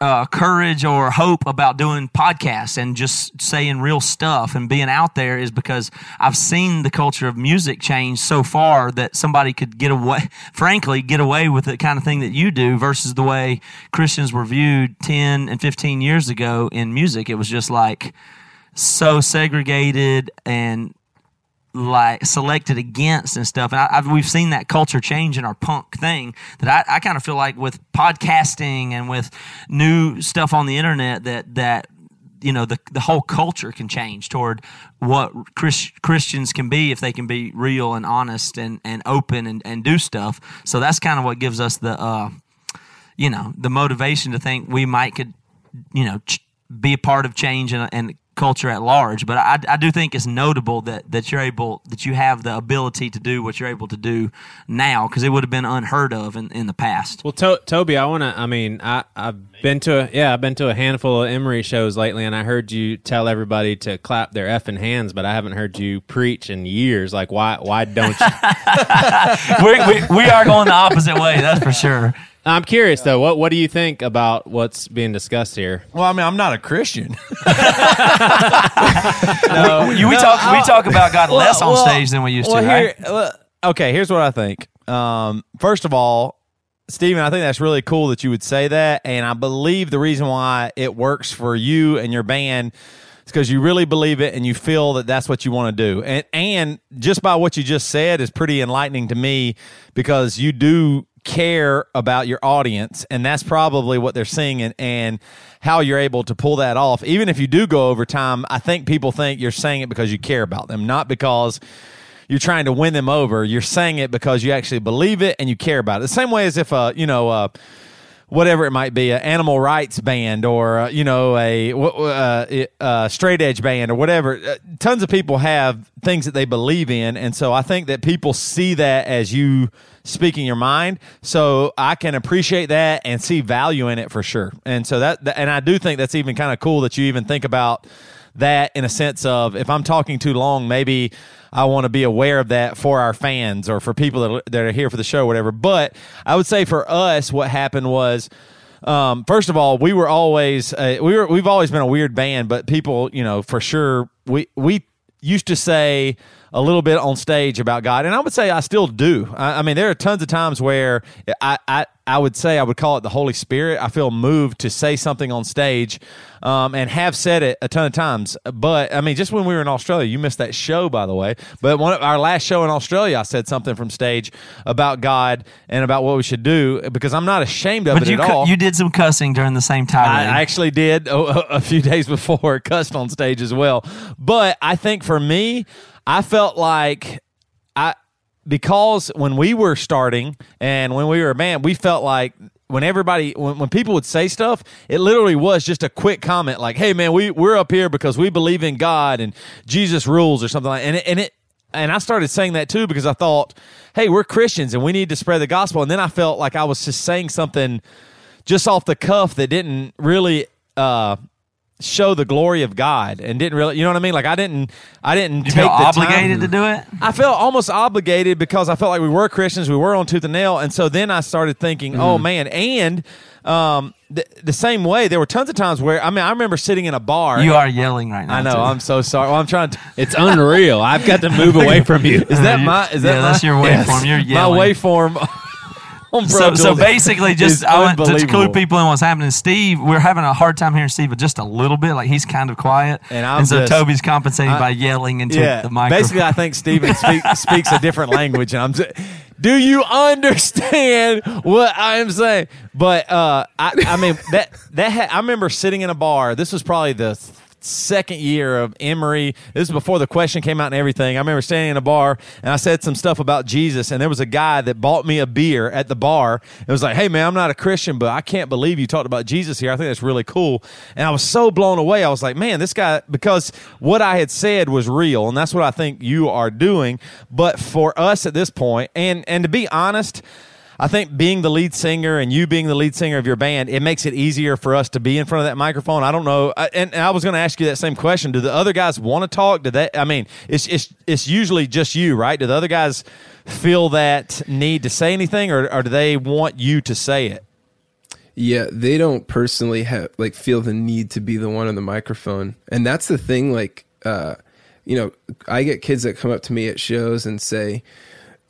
uh, courage or hope about doing podcasts and just saying real stuff and being out there is because I've seen the culture of music change so far that somebody could get away, frankly, get away with the kind of thing that you do versus the way Christians were viewed 10 and 15 years ago in music. It was just like so segregated and like selected against and stuff. And I, I've, we've seen that culture change in our punk thing that I, I kind of feel like with podcasting and with new stuff on the internet that, that, you know, the, the whole culture can change toward what Chris, Christians can be if they can be real and honest and, and open and, and do stuff. So that's kind of what gives us the, uh, you know, the motivation to think we might could, you know, ch- be a part of change and, and culture at large. But I, I do think it's notable that, that you're able, that you have the ability to do what you're able to do now because it would have been unheard of in, in the past. Well, to- Toby, I want to. I mean, I I've been to a, yeah, I've been to a handful of Emery shows lately, and I heard you tell everybody to clap their effing hands, but I haven't heard you preach in years. Like, why why don't you? we, we, we are going the opposite way, that's for sure. I'm curious though. What what do you think about what's being discussed here? Well, I mean, I'm not a Christian. You, we, talk, we talk about God less on stage than we used well, to, here- right? well, okay, here's what I think. Um, first of all, Stephen, I think that's really cool that you would say that. And I believe the reason why it works for you and your band is because you really believe it and you feel that that's what you want to do. And, and just by what you just said is pretty enlightening to me because you do care about your audience. And that's probably what they're seeing and, and how you're able to pull that off. Even if you do go over time, I think people think you're saying it because you care about them, not because you're trying to win them over. You're saying it because you actually believe it and you care about it. The same way as if uh, you know, uh, whatever it might be, an animal rights band or uh, you know a uh, uh, straight edge band or whatever. Uh, tons of people have things that they believe in, and so I think that people see that as you speaking your mind. So I can appreciate that and see value in it for sure. And so that, that and I do think that's even kind of cool that you even think about that in a sense of if I'm talking too long, maybe I want to be aware of that for our fans or for people that are, that are here for the show, whatever. But I would say for us, what happened was. Um, first of all, we were always uh, we were we've always been a weird band, but people, you know, for sure we we used to say a little bit on stage about God, and I would say I still do. I, I mean, there are tons of times where I, I I would say I would call it the Holy Spirit. I feel moved to say something on stage, um, and have said it a ton of times. But I mean, just when we were in Australia, you missed that show, by the way. But one of our last show in Australia, I said something from stage about God and about what we should do because I'm not ashamed of But it you at cu- all. you did some cussing during the same time. I I actually did a, a few days before, cussed on stage as well. But I think for me, I felt like I because when we were starting and when we were a band, we felt like when everybody when, when people would say stuff, it literally was just a quick comment like, "Hey man, we we're up here because we believe in God and Jesus rules" or something like. And it, and it and I started saying that too because I thought, "Hey, we're Christians and we need to spread the gospel." And then I felt like I was just saying something just off the cuff that didn't really uh, show the glory of God and didn't really, you know what I mean? Like I didn't, I didn't you take feel the obligated time. to do it. I felt almost obligated because I felt like we were Christians, we were on tooth and nail, and so then I started thinking, Mm-hmm. oh man, and um, the, the same way there were tons of times where I mean I remember sitting in a bar. You are yelling right now. I know. too. I'm so sorry. Well, I'm trying to. It's unreal. I've got to move away from you. Is that my? Is that Yeah, my, that's your waveform. You're yelling. My waveform. on Pro so, so basically, just I want to clue people in what's happening. Steve, we're having a hard time hearing Steve, but just a little bit. Like he's kind of quiet, And I'm so just- Toby's compensating I- by yelling into yeah, the microphone. Basically, I think Stephen speak, speaks a different language, and I'm. Just, do you understand what I am saying? But uh, I, I mean that that ha- I remember sitting in a bar. This was probably the second year of Emery. This is before the question came out and everything. I remember standing in a bar and I said some stuff about Jesus, and there was a guy that bought me a beer at the bar. It was like, "Hey man, I'm not a Christian, but I can't believe you talked about Jesus here. I think that's really cool." And I was so blown away. I was like, "Man, this guy," because what I had said was real, and that's what I think you are doing. But for us at this point, and and to be honest. I think being the lead singer and you being the lead singer of your band, it makes it easier for us to be in front of that microphone. I don't know, I, and, and I was going to ask you that same question. Do the other guys want to talk? Do they? I mean, it's it's it's usually just you, right? Do the other guys feel that need to say anything, or, or do they want you to say it? Yeah, they don't personally have like feel the need to be the one on the microphone. And that's the thing like uh you know, I get kids that come up to me at shows and say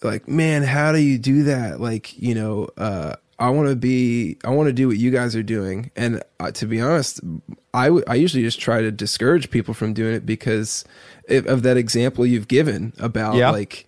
like, "Man, how do you do that?" Like, you know, uh I want to be I want to do what you guys are doing. And uh, to be honest, I w- I usually just try to discourage people from doing it because of that example you've given about Yeah. like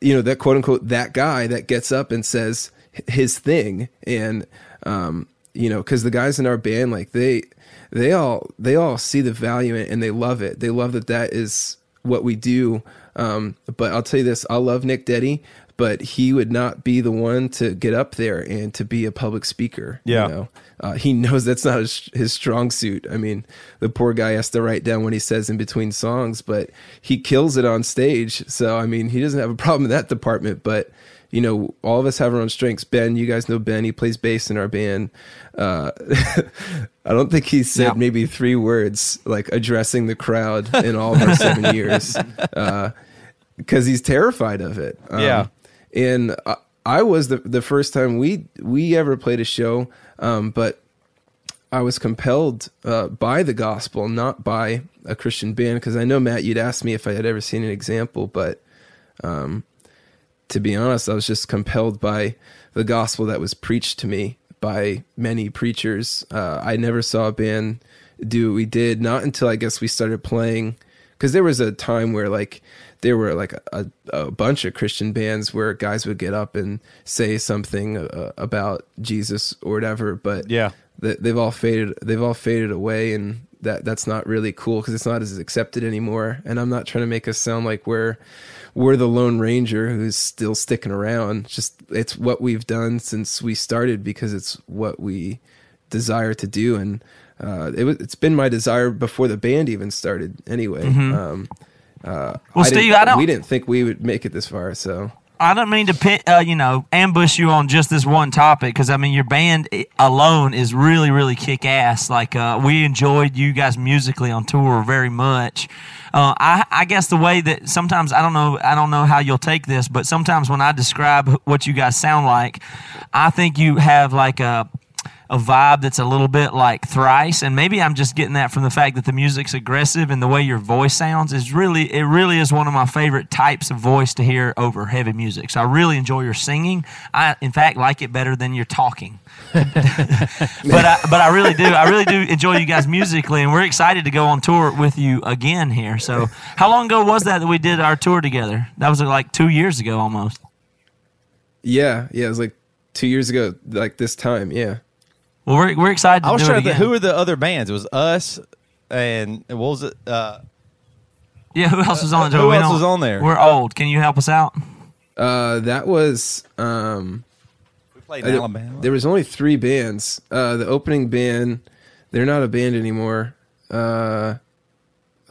you know that quote unquote that guy that gets up and says his thing and um you know because the guys in our band like they they all they all see the value in it and they love it they love that that is what we do um but i'll tell you this i love Nick Detty but he would not be the one to get up there and to be a public speaker Yeah. you know uh, he knows that's not his, his strong suit. I mean, the poor guy has to write down what he says in between songs, but he kills it on stage. So, I mean, he doesn't have a problem in that department. But, you know, all of us have our own strengths. Ben, you guys know Ben. He plays bass in our band. Uh, I don't think he said maybe three words like addressing the crowd in all of our seven years because he's terrified of it. Um, Yeah. and I, I was the the first time we we ever played a show, um, but I was compelled uh, by the gospel, not by a Christian band. Because I know Matt, you'd asked me if I had ever seen an example, but um, to be honest, I was just compelled by the gospel that was preached to me by many preachers. Uh, I never saw a band do what we did, not until I guess we started playing. Because there was a time where like there were like a, a, bunch of Christian bands where guys would get up and say something uh, about Jesus or whatever, but Yeah. th- they've all faded. They've all faded away, and that that's not really cool because it's not as accepted anymore. And I'm not trying to make us sound like we're we're the Lone Ranger who's still sticking around. Just it's what we've done since we started because it's what we desire to do, and uh, it it's been my desire before the band even started. Anyway, um, uh, Well, I Steve, I don't- we didn't think we would make it this far, so. I don't mean to pit, uh, you know, ambush you on just this one topic because I mean your band alone is really, really kick ass. Like uh, we enjoyed you guys musically on tour very much. Uh, I, I guess the way that sometimes I don't know, I don't know how you'll take this, but sometimes when I describe what you guys sound like, I think you have like a a vibe that's a little bit like thrice. And maybe i'm just getting that from the fact that the music's aggressive and the way your voice sounds is really it really is one of my favorite types of voice to hear over heavy music. So i really enjoy your singing. I in fact like it better than your talking. But I, but I really do I really do enjoy you guys musically and we're excited to go on tour with you again here. So how long ago was that that we did our tour together? That was uh, like two years ago almost. Yeah, yeah, it was like two years ago, like this time. Yeah, well we're, we're excited to I was do trying it to think, who were the other bands? It was us and what was it? Uh, yeah who else was on the Who We else was on there? we're old can you help us out uh, that was um, we played I in don't- Alabama. There was only three bands. Uh, the opening band, they're not a band anymore. Uh,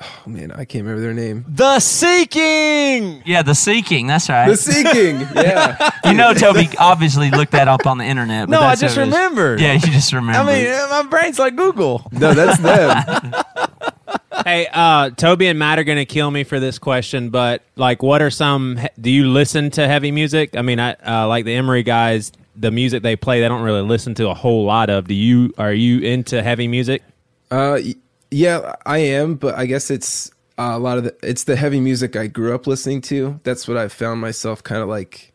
oh man, I can't remember their name. the Seeking. Yeah, the Seeking. That's right. The Seeking. yeah, you know, Toby obviously looked that up on the internet. But No, I just what remembered. Yeah, you just remember. I mean, my brain's like Google. no, that's them. Hey, uh, Toby and Matt are going to kill me for this question, but like, what are some? Do you listen to heavy music? I mean, I uh, like the Emery guys. The music they play, they don't really listen to a whole lot of. Do you? Are you into heavy music? Uh, y- yeah, I am, but I guess it's uh, a lot of the it's the heavy music I grew up listening to. That's what I've found myself kind of like.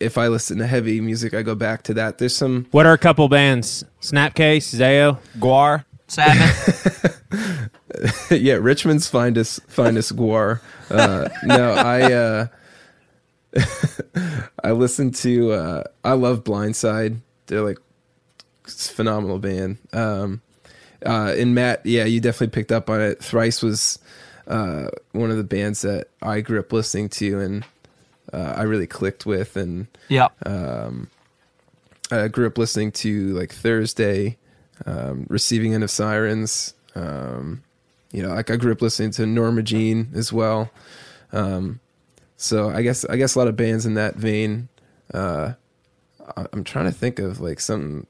If I listen to heavy music, I go back to that. There's some What are a couple bands? Snapcase, Zao. Gwar. Sabbath. yeah, Richmond's finest finest Gwar. Uh, no, I uh, I listen to uh, I love Blindside. They're like it's a phenomenal band. Um, uh, and Matt, yeah, you definitely picked up on it. Thrice was uh, one of the bands that I grew up listening to, and uh, I really clicked with, and yep. I grew up listening to like Thursday, um, Receiving End of Sirens. Um, you know, like I grew up listening to Norma Jean as well. Um, so I guess I guess a lot of bands in that vein. Uh, I'm trying to think of like something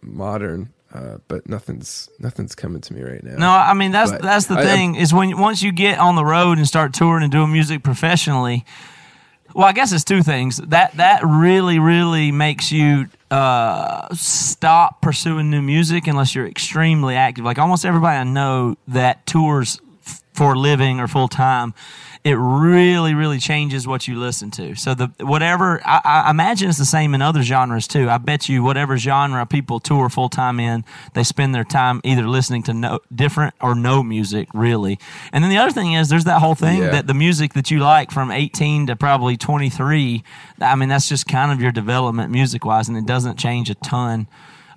modern, uh, but nothing's nothing's coming to me right now. No, I mean that's But that's the I- I- thing is when once you get on the road and start touring and doing music professionally. Well, I guess it's two things. That that really really makes you uh, stop pursuing new music unless you're extremely active. Like almost everybody I know that tours f- for a living or full time, it really really changes what you listen to. So the whatever I, I imagine it's the same in other genres too. I bet you whatever genre people tour full time in, they spend their time either listening to no different or no music really. And then the other thing is there's that whole thing Yeah. that the music that you like from 18 to probably 23 i mean that's just kind of your development music wise and it doesn't change a ton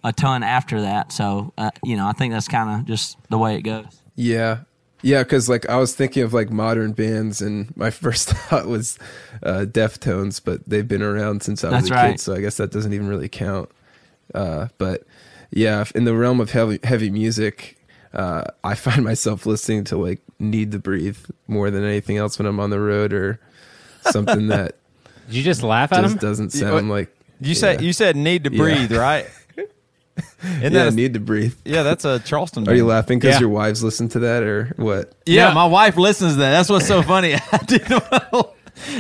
a ton after that so uh, you know i think that's kind of just the way it goes Yeah. Yeah, because like I was thinking of like modern bands, and my first thought was uh, Deftones, but they've been around since I was That's a right. kid, so I guess that doesn't even really count. Uh, but yeah, in the realm of heavy heavy music, uh, I find myself listening to like Need to Breathe more than anything else when I'm on the road or something that Did you just laugh at just him? doesn't You- sound what- like You said you said need to Yeah. breathe, right? Isn't yeah, that a- Need to Breathe. yeah, that's a Charleston. Are you laughing because Yeah. your wives listen to that or what? Yeah, Yeah. my wife listens to that. That's what's so funny. I didn't know.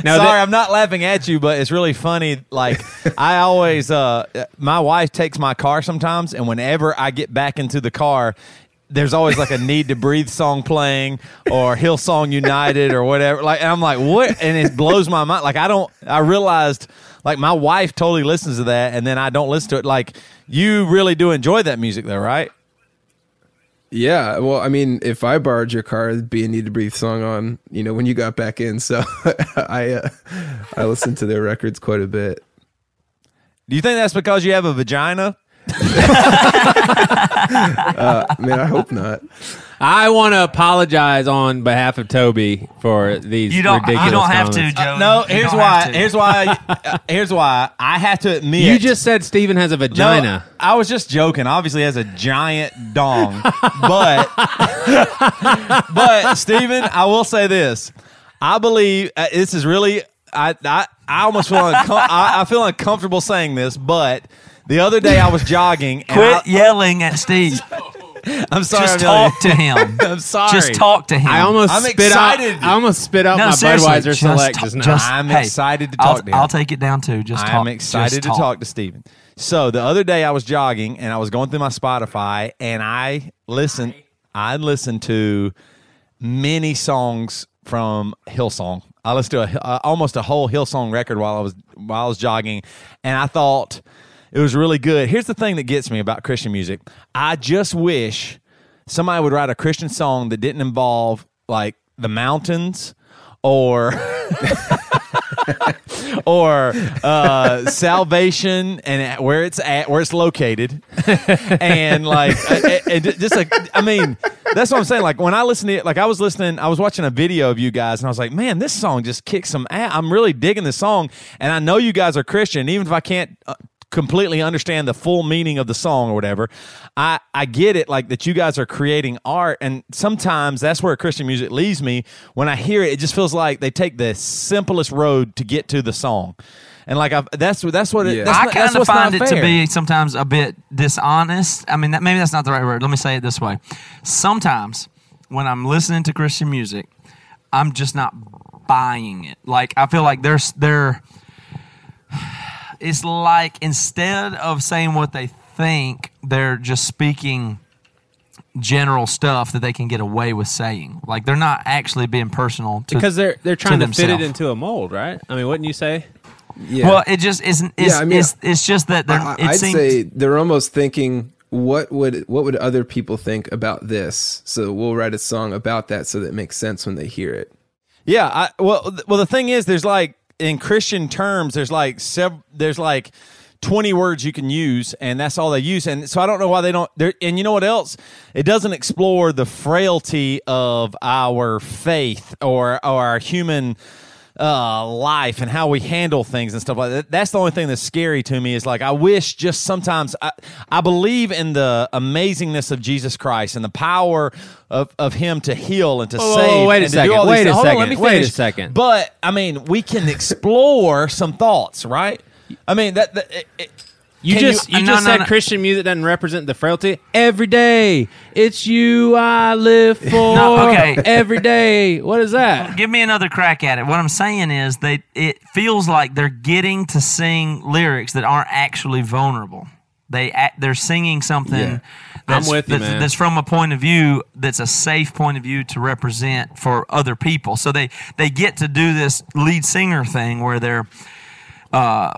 No, Sorry, that- I'm not laughing at you, but it's really funny. Like I always, uh, my wife takes my car sometimes, and whenever I get back into the car, there's always like a "Need to Breathe" song playing, or Hillsong United, or whatever. Like, and I'm like, what? And it blows my mind. Like, I don't. I realized, like, my wife totally listens to that, and then I don't listen to it. Like, you really do enjoy that music, though, right? Yeah, well, I mean, if I borrowed your car, it'd be a Need to Breathe song on, you know, when you got back in. So I uh, I listened to their records quite a bit. Do you think that's because you have a vagina? uh, man, I hope not. I want to apologize on behalf of Toby for these You don't. ridiculous You don't have to, comments. Joe. no, You here's don't why. Here's why. uh, here's why. I have to admit. You just said Steven has a No, vagina. I was just joking. Obviously, has a giant dong, but but Steven, I will say this. I believe uh, this is really. I I, I almost feel uncom- I, I feel uncomfortable saying this, but the other day I was jogging. And Quit I, yelling at Steve. I'm sorry. Just Amelia. talk to him. I'm sorry. Just talk to him. I almost I'm spit excited. out. I almost spit out No, my seriously, Budweiser just Select ta- just now. just- I'm hey, excited to I'll, talk to him. I'll take it down too. Just I'm excited Just to talk to Steven. So the other day I was jogging and I was going through my Spotify and I listened I listened to many songs from Hillsong. I listened to a, uh, almost a whole Hillsong record while I was while I was jogging and I thought it was really good. Here's the thing that gets me about Christian music. I just wish somebody would write a Christian song that didn't involve like the mountains or or uh, salvation and where it's at, where it's located, and like, uh, just like, I mean, that's what I'm saying. Like when I listen to it, like I was listening, I was watching a video of you guys, and I was like, man, this song just kicks some ass. I'm really digging this song, and I know you guys are Christian, even if I can't. Completely understand the full meaning of the song or whatever i i get it like that you guys are creating art and sometimes that's where christian music leaves me when i hear it it just feels like they take the simplest road to get to the song and like I, that's that's what it, Yeah. that's I kind of find not it to be sometimes a bit dishonest. I mean, that, maybe that's not the right word. Let me say it this way: sometimes when I'm listening to Christian music, I'm just not buying it. Like I feel like there's there. It's like instead of saying what they think, they're just speaking general stuff that they can get away with saying. Like they're not actually being personal to, because they're they're trying to, fit it into a mold, right? I mean, wouldn't you say? Yeah. Well, it just isn't. It's, Yeah, I mean, it's, it's just that they're. I, I'd seems, say they're almost thinking, what would what would other people think about this? So we'll write a song about that, so that it makes sense when they hear it. Yeah, I, well, th- well, the thing is, there's like in Christian terms, there's like sev- there's like twenty words you can use, and that's all they use. And so I don't know why they don't. And you know what else? It doesn't explore the frailty of our faith or or our human uh, life and how we handle things and stuff like that. That's the only thing that's scary to me. Is like I wish just sometimes I, I believe in the amazingness of Jesus Christ and the power of, of Him to heal and to whoa, save. wait a and to do second, wait a things. Hold on, let second, me wait a second. But I mean, we can explore some thoughts, right? I mean that. that it, it, You can just you, uh, no, just no, said no. Christian music doesn't represent the frailty. Every day, it's you I live for. Okay. Every day, what is that? give me another crack at it. What I'm saying is they it feels like they're getting to sing lyrics that aren't actually vulnerable. They act, they're singing something Yeah. that's, you, that's, that's from a point of view that's a safe point of view to represent for other people. So they they get to do this lead singer thing where they're uh,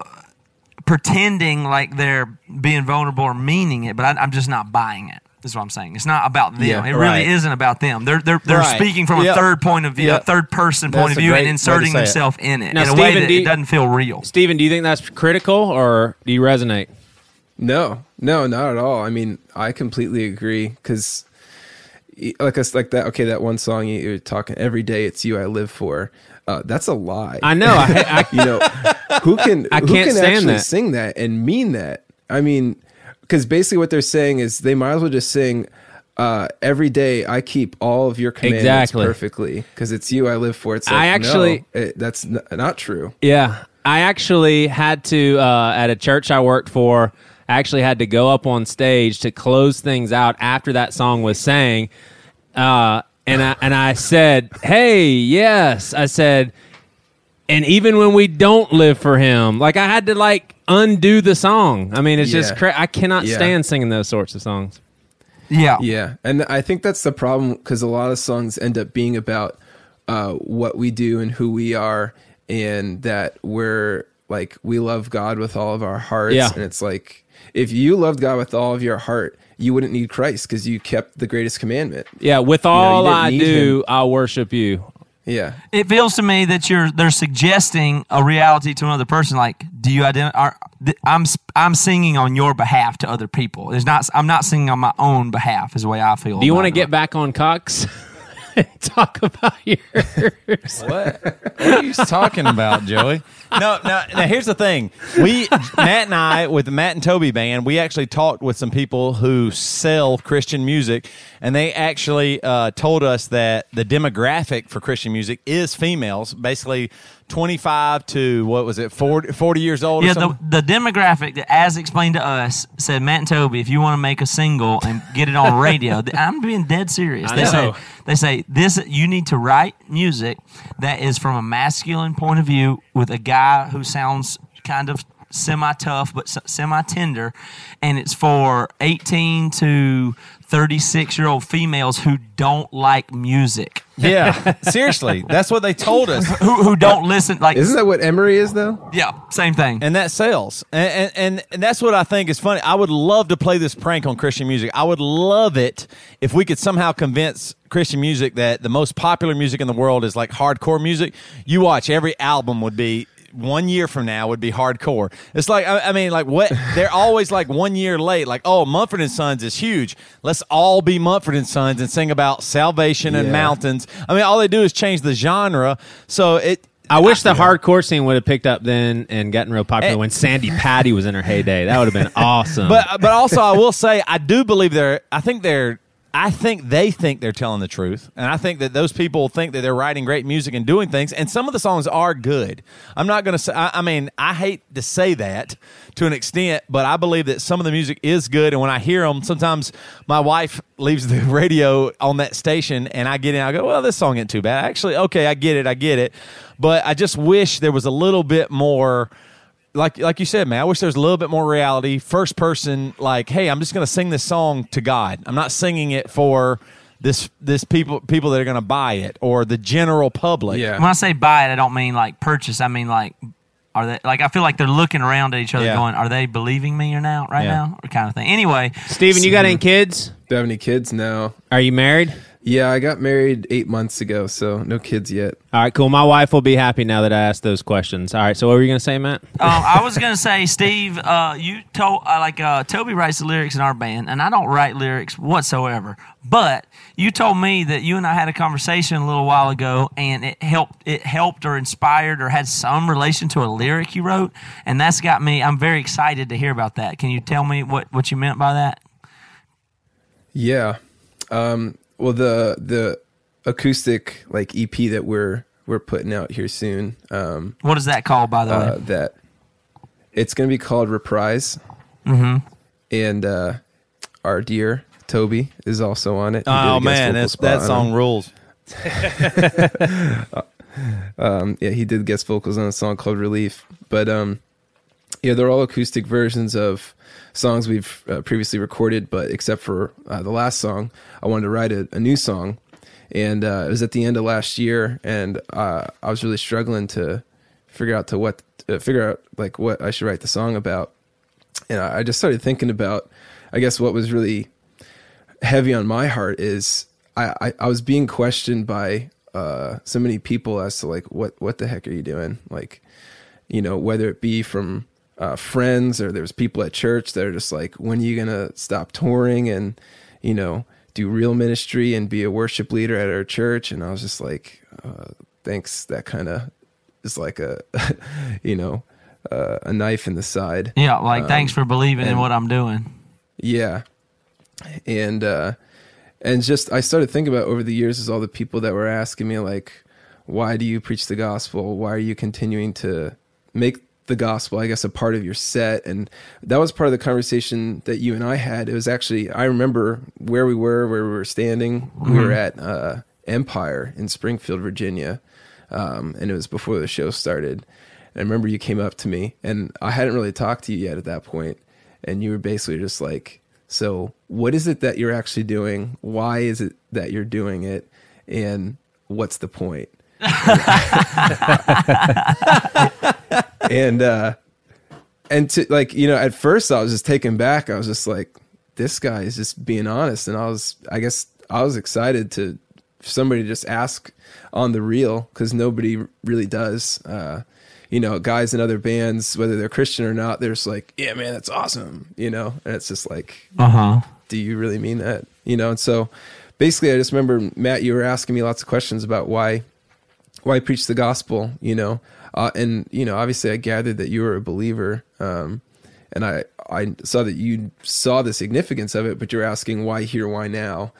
pretending like they're being vulnerable or meaning it, but I, I'm just not buying it. Is what I'm saying. It's not about them. Yeah, it really right. isn't about them. They're they're they're Right. speaking from a third point of view, Yep. a third person That's point of view, and inserting themselves in it Now, in a way that do it doesn't feel real. Steven, do you think that's critical or do you resonate? No, no, not at all. I mean, I completely agree because, like us, like that. Okay, that one song you're talking every day. It's you I live for. Uh, that's a lie. I know. I, I, you know, who can I who can't can stand actually that. sing that and mean that? I mean, because basically what they're saying is they might as well just sing. Uh, every day I keep all of your commandments Exactly. perfectly because it's you I live for. It's like, I actually- no, it, that's n- not true. Yeah, I actually had to uh, at a church I worked for. I actually had to go up on stage to close things out after that song was sang, uh, and I and I said, "Hey, yes," I said, and even when we don't live for Him, like I had to like undo the song. I mean, it's just cra- I cannot Yeah. stand singing those sorts of songs. Yeah, Yeah, and I think that's the problem because a lot of songs end up being about uh, what we do and who we are, and that we're like we love God with all of our hearts. Yeah. and it's like if you loved God with all of your heart, you wouldn't need Christ because you kept the greatest commandment. Yeah, with know, you all didn't I do, him. I'll worship you. Yeah. It feels to me that you're they're suggesting a reality to another person. Like, do you identify? I'm I'm singing on your behalf to other people. It's not. I'm not singing on my own behalf. Is the way I feel. Do you want want to get back on Cox? Talk about yours. What? What are you talking about, Joey? No, no. Now here's the thing: we, Matt and I, with the Matt and Toby band, we actually talked with some people who sell Christian music, and they actually uh, told us that the demographic for Christian music is females, basically 25 to what was it, 40, 40 years old? Yeah, the, something? the demographic that, as explained to us, said Matt and Toby, if you want to make a single and get it on radio, I'm being dead serious. I They say they say this you need to write music that is from a masculine point of view with a guy who sounds kind of semi tough but semi tender, and it's for 18 to 36 year old females who don't like music, yeah, seriously, that's what they told us. who who don't listen. Like Isn't that what Emery is though? yeah, same thing. and that sells and, and and and that's what i think is funny i would love to play this prank on christian music i would love it if we could somehow convince christian music that the most popular music in the world is like hardcore music you watch every album would be one year from now would be hardcore. It's like I, I mean, like what they're always like one year late. Like oh, Mumford and Sons is huge. Let's all be Mumford and Sons and sing about salvation and Yeah. mountains. I mean, all they do is change the genre. So it. I wish the hardcore scene would have picked up then and gotten real popular Eh. when Sandi Patty was in her heyday. That would have been awesome. But but also I will say I do believe they're I think they're I think they think they're telling the truth. And I think that those people think that they're writing great music and doing things. And some of the songs are good. I'm not going to say, I, I mean, I hate to say that to an extent, but I believe that some of the music is good. And when I hear them, sometimes my wife leaves the radio on that station and I get in, I go, well, this song ain't too bad. Actually, okay, I get it. I get it. But I just wish there was a little bit more like like you said, man, I wish there was a little bit more reality. First person, like, hey, I'm just gonna sing this song to God. I'm not singing it for this this people people that are gonna buy it or the general public. Yeah. when I say buy it, I don't mean like purchase. I mean like, are they like? I feel like they're looking around at each other, Yeah. going, "Are they believing me or now? Right Yeah. now, or kind of thing." Anyway, Steven, you got any kids? Do you have any kids? No. Are you married? Yeah, I got married eight months ago, so no kids yet. All right, cool. My wife will be happy now that I asked those questions. All right, so what were you going to say, Matt? um, I was gonna say, Steve, uh, you told uh, like uh, Toby writes the lyrics in our band, and I don't write lyrics whatsoever. But you told me that you and I had a conversation a little while ago, and it helped. It helped or inspired or had some relation to a lyric you wrote, and that's got me. I'm very excited to hear about that. Can you tell me what what you meant by that? Yeah. Um, well, the the acoustic like EP that we're we're putting out here soon. Um, What is that called, by the uh, way? that it's going to be called Reprise. Mm-hmm. And uh, our dear Toby is also on it. He Oh man, that's, that song it. rules. Um, yeah, he did guest vocals on a song called Relief. But um, yeah, they're all acoustic versions of songs we've uh, previously recorded. But except for uh, the last song, I wanted to write a, a new song, and uh, it was at the end of last year, and uh, I was really struggling to figure out to what uh, figure out like what I should write the song about, and I, I just started thinking about, I guess what was really heavy on my heart is I, I, I was being questioned by uh, so many people as to like what what the heck are you doing like you know whether it be from uh, friends or there's people at church that are just like when are you gonna stop touring and you know do real ministry and be a worship leader at our church and I was just like uh, thanks that kind of is like a you know uh, a knife in the side yeah, like thanks um, for believing in what I'm doing. yeah. And uh and just I started thinking about over the years is all the people that were asking me like why do you preach the gospel? Why are you continuing to make the gospel I guess a part of your set and that was part of the conversation that you and I had. It was actually I remember where we were, where we were standing. We were at uh Empire in Springfield, Virginia. Um and it was before the show started. And I remember you came up to me and I hadn't really talked to you yet at that point and you were basically just like so what is it that you're actually doing why is it that you're doing it and what's the point and uh and to like you know at first i was just taken back i was just like this guy is just being honest and i was i guess i was excited to somebody just ask on the real because nobody really does. Uh, you know, guys in other bands, whether they're Christian or not, they're just like, yeah, man, that's awesome. You know, and it's just like, Uh huh. do you really mean that? You know, and so basically, I just remember Matt, you were asking me lots of questions about why, why I preach the gospel. You know, uh, and you know, obviously, I gathered that you were a believer, um, and I I saw that you saw the significance of it, but you're asking why here, why now,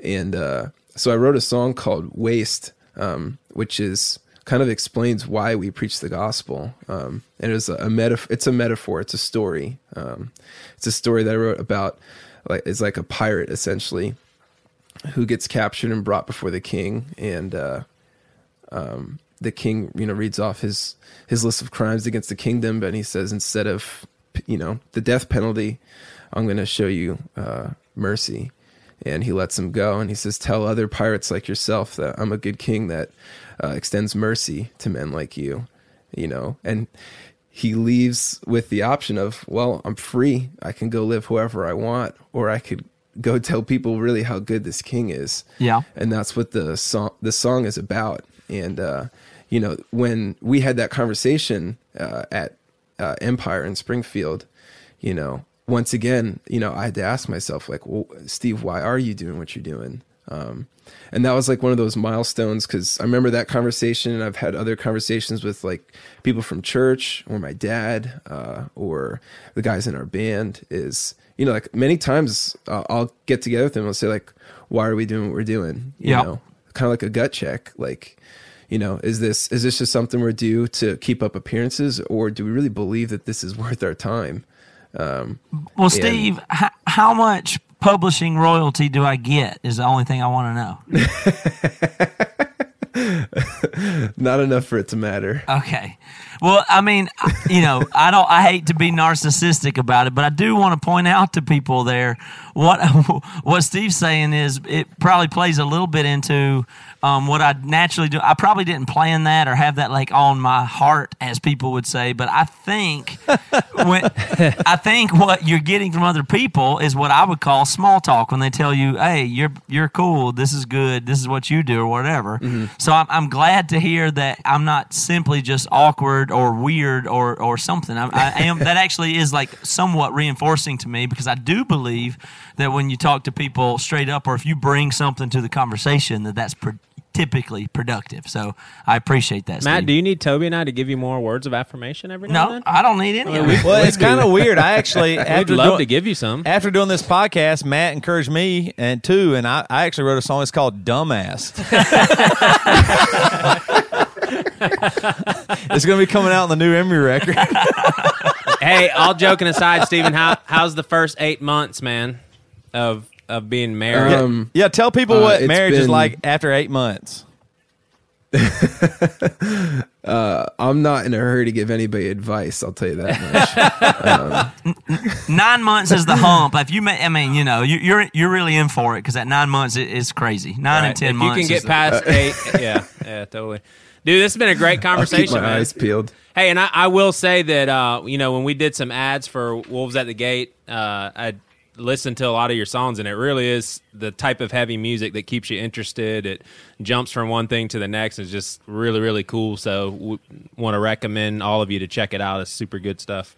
and uh, so I wrote a song called "Waste," um, which is kind of explains why we preach the gospel. Um, and it's a, a metaphor. It's a metaphor. It's a story. Um, it's a story that I wrote about. Like, it's like a pirate essentially, who gets captured and brought before the king, and uh, um, the king, you know, reads off his his list of crimes against the kingdom, but he says instead of you know the death penalty, I'm going to show you uh, mercy. And he lets him go, and he says, "Tell other pirates like yourself that I'm a good king that uh, extends mercy to men like you." You know, and he leaves with the option of, "Well, I'm free. I can go live whoever I want, or I could go tell people really how good this king is." Yeah. and that's what the song the song is about. And uh, you know, when we had that conversation uh, at uh, Empire in Springfield, you know, once again, you know, I had to ask myself, like, well, Steve, why are you doing what you're doing? Um, and that was like one of those milestones because I remember that conversation, and I've had other conversations with like people from church or my dad uh, or the guys in our band. Is you know, like many times uh, I'll get together with them and I'll say like, "Why are we doing what we're doing?" You Yeah. know, kind of like a gut check, like you know is this is this just something we're due to keep up appearances or do we really believe that this is worth our time um, Well, Steve, h- how much publishing royalty do I get? Is the only thing I want to know. not enough for it to matter Okay. Well, I mean, you know, I don't. I hate to be narcissistic about it, but I do want to point out to people there what what Steve's saying is it probably plays a little bit into um, what I naturally do. I probably didn't plan that or have that like on my heart, as people would say. But I think when I think what you're getting from other people is what I would call small talk when they tell you, "Hey, you're you're cool. This is good. This is what you do, or whatever." So I'm, I'm glad to hear that I'm not simply just awkward or weird or or something. I, I am that actually is like somewhat reinforcing to me because I do believe that when you talk to people straight up, or if you bring something to the conversation, that that's pro- typically productive. So I appreciate that. Matt, Steve. do you need Toby and I to give you more words of affirmation every now No, and I don't need any of it. Well, it's kind of weird. I actually then? after We'd love doing- to give you some. after doing this podcast, Matt encouraged me and too, and I, I actually wrote a song. It's called "Dumbass." it's going to be coming out in the new Emery record. hey, all joking aside, Stephen, how how's the first eight months, man, of of being married? Um, yeah, tell people Uh, what it's marriage is like after eight months. i'm not in a hurry to give anybody advice i'll tell you that much nine months is the hump. If you, may, I mean, you know, you, you're you're really in for it because at nine months it is crazy. Nine Right. and ten if months. you can is get the- past eight, yeah, yeah, totally. Dude, this has been a great i'll keep conversation, my man. eyes peeled Hey, and I, I will say that uh, you know when we did some ads for Wolves at the Gate, uh, I listened to a lot of your songs, and it really is the type of heavy music that keeps you interested. It jumps from one thing to the next. It's just really, really cool. So, w- want to recommend all of you to check it out. It's super good stuff.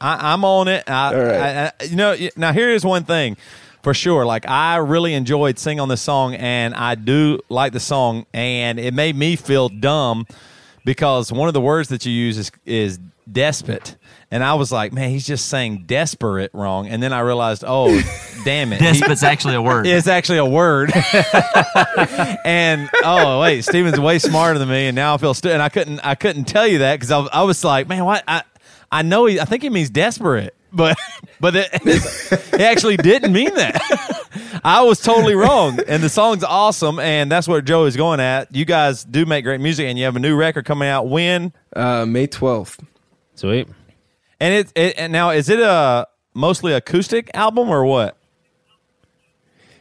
I, I'm on it. I, All right. I, I, you know, now here is one thing for sure. Like I really enjoyed singing on this song, and I do like the song, and it made me feel dumb because one of the words that you use is is despot, and I was like, man, he's just saying desperate wrong, and then I realized, oh, damn it, He- Despot's actually a word. it's actually a word. and oh wait, Steven's way smarter than me, and now I feel stu- and I couldn't I couldn't tell you that because I, was- I was like, man, what I I know he I think he means desperate, but but it, it actually didn't mean that. I was totally wrong, and the song's awesome, and that's what Joe is going at. You guys do make great music, and you have a new record coming out when, uh, may 12th Sweet. and it, it and now is it a mostly acoustic album or what?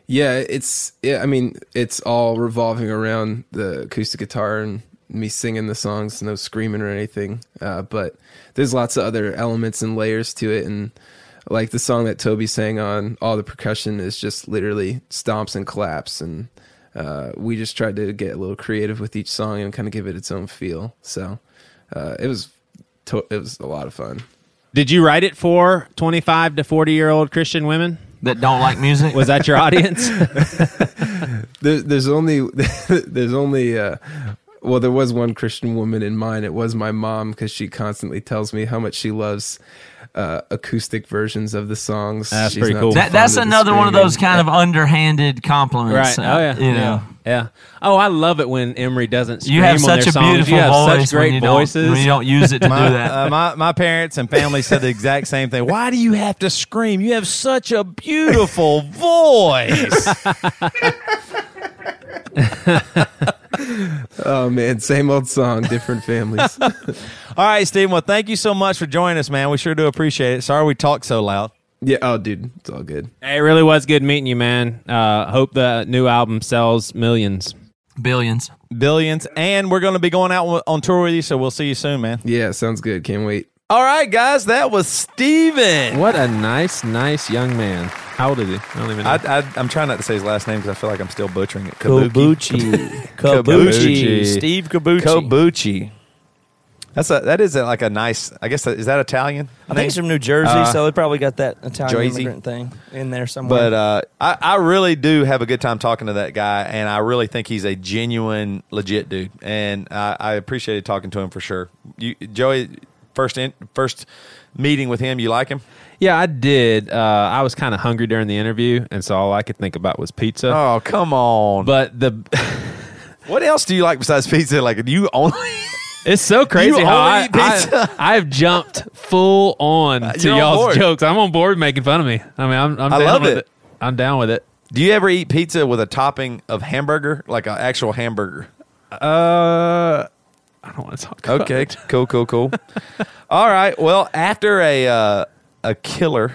Yeah, it's yeah. I mean, it's all revolving around the acoustic guitar and me singing the songs, no screaming or anything. Uh, but there's lots of other elements and layers to it, and like the song that Toby sang on, all the percussion is just literally stomps and claps, and uh, we just tried to get a little creative with each song and kind of give it its own feel. So uh, it was to- it was a lot of fun. Did you write it for 25 to 40 year old Christian women? that don't like music. Was that your audience? There, there's only there's only uh, well there was one Christian woman in mine. It was my mom because she constantly tells me how much she loves uh, acoustic versions of the songs. That's She's pretty cool. That, that's another one of those screaming. kind of underhanded compliments. right. uh, Oh, yeah. You know. Yeah. yeah. Oh, I love it when Emery doesn't scream You have on such their a songs. beautiful You have voice such great when you voices. Don't, when you don't use it to my, do that. uh, my my parents and family said the exact same thing. Why do you have to scream? You have such a beautiful voice. Oh man, same old song, different families. All right, Stephen. Well, thank you so much for joining us, man. We sure do appreciate it. Sorry we talked so loud. yeah. Oh, dude, it's all good. Hey, it really was good meeting you, man. Uh, hope the new album sells millions. Billions. Billions, and we're going to be going out on tour with you, so we'll see you soon, man. Yeah, sounds good. Can't wait. All right, guys, that was Steven. What a nice, nice young man. How old is he? I don't even know. I, I, I'm trying not to say his last name because I feel like I'm still butchering it. Cobbuci. Cobbuci. Cobbuci. Steve Cobbuci. Cobbuci. That's a that is a, like a nice. I guess is that Italian? I think he's from New Jersey, Uh, so they probably got that Italian Jersey. immigrant thing in there somewhere. But uh, I, I really do have a good time talking to that guy, and I really think he's a genuine, legit dude, and I, I appreciated talking to him for sure. You, Joey, first in, first meeting with him, you like him? yeah, I did. Uh, I was kind of hungry during the interview, and so all I could think about was pizza. Oh, come on! But the what else do you like besides pizza? Like, do you only? it's so crazy how I, eat pizza? I, have jumped full on to y'all's board. jokes. I'm on board making fun of me. I mean, I'm, I'm I down love with it. I'm down with it. Do you ever eat pizza with a topping of hamburger, like an actual hamburger? Uh, I don't want to talk. About Okay, it. cool, cool, cool. All right. Well, after a uh, a killer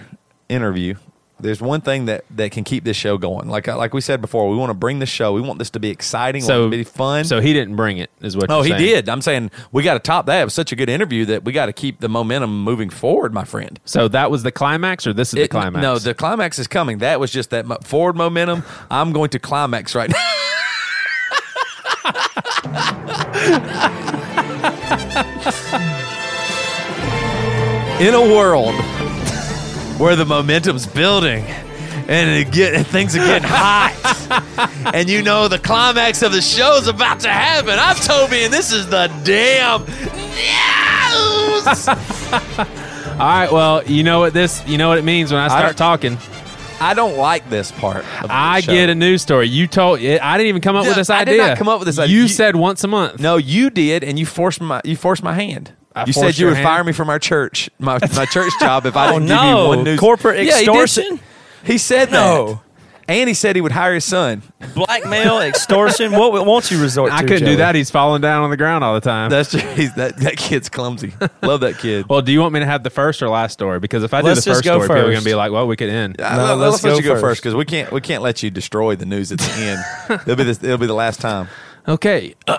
interview, there's one thing that, that can keep this show going. Like like we said before, we want to bring the show. We want this to be exciting. So want it to be fun. So he didn't bring it, is what? oh, you're he saying. did. I'm saying we got to top that. It was such a good interview that we got to keep the momentum moving forward, my friend. So that was the climax, or this is the climax? No, the climax is coming. That was just that forward momentum. I'm going to climax right now. In a world where the momentum's building and it get, things are getting hot, and you know the climax of the show's about to happen, I'm Toby, and this is the damn news. All right. Well, you know what this. You know what it means when I start don't- talking. I don't like this part. Of the I show. get a news story. You told. I didn't even come up Yeah, with this idea. I did not come up with this idea. You, You- said once a month. No, you did, and you forced my you forced my hand. I you said you would hand? fire me from our church, my my church job, if I Oh, didn't give you oh, one news. Corporate Yeah, he did extortion? He, said No. that, and he said he would hire his son. Blackmail, extortion. What won't you resort to? I couldn't Joey? do that. He's falling down on the ground all the time. That's just, he's, that that kid's clumsy. Love that kid. well, do you want me to have the first or last story? Because if I do Let's the just first go story, people are going to be like, "Well, we could end." Uh, No, let- let's let's let go you go first. first because we can't we can't let you destroy the news at the end. it'll be this, it'll be the last time. Okay.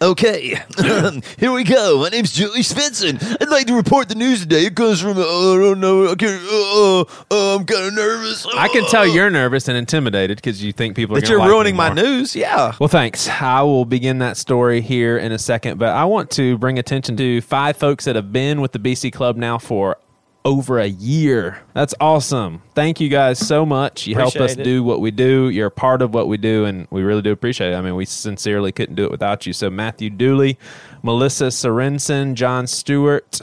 Okay, here we go. My name's Julie Svensson. I'd like to report the news today. It comes from, uh, I don't know, I can't, uh, uh, I'm kind of nervous. I can tell you're nervous and intimidated because you think people are that gonna you're like me ruining my more. news. Yeah. Well, thanks. I will begin that story here in a second, but I want to bring attention to five folks that have been with the BC Club now for over a year. That's awesome. Thank you guys so much. You help us it. do what we do. You're a part of what we do, and we really do appreciate it. I mean, we sincerely couldn't do it without you. So, Matthew Dooley, Melissa Sorensen, John Stewart,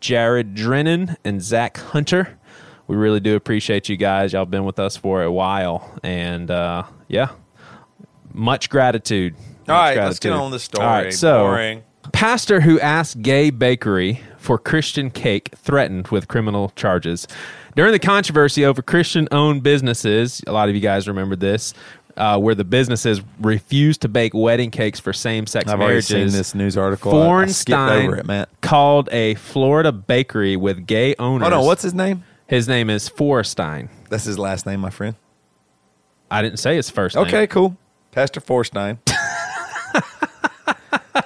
Jared Drennan, and Zach Hunter. We really do appreciate you guys. Y'all been with us for a while, and uh, yeah, much gratitude. All Much right, let's get gratitude. on the story. All right, so Boring. pastor who asked gay bakery for Christian cake threatened with criminal charges. During the controversy over Christian-owned businesses, a lot of you guys remember this, uh, where the businesses refused to bake wedding cakes for same-sex I've already marriages. seen this news article. I- I over it, called a Florida bakery with gay owners. Hold on, what's his name? his name is Forstein. That's his last name, my friend. I didn't say his first name. Okay, cool. Pastor Forstein.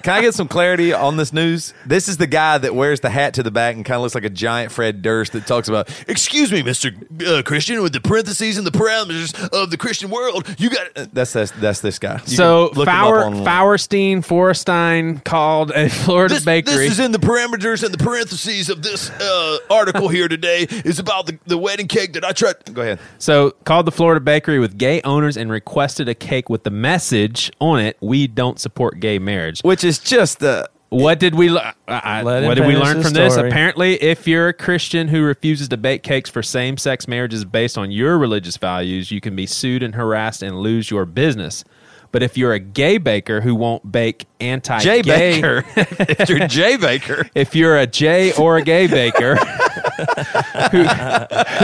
Can I get some clarity on this news? This is the guy that wears the hat to the back and kind of looks like a giant Fred Durst that talks about, "Excuse me, Mister uh, Christian, with the parentheses and the parameters of the Christian world, you got." Uh, that's that's that's this guy. You So can look him up Fauer, online. Faurstein Forestein called a Florida This, bakery. this is in the parameters and the parentheses of this uh, article here today is about the, the wedding cake that I tried. Go ahead. So called the Florida Bakery with gay owners and requested a cake with the message on it: "We don't support gay marriage." Which is just the What did we? le- I- uh, uh, Let what did we learn his from this? Apparently, if you're a Christian who refuses to bake cakes for same-sex marriages based on your religious values, you can be sued and harassed and lose your business. But if you're a gay baker who won't bake anti-gay, Baker. if you're Jay Baker. if you're a J or a gay baker who,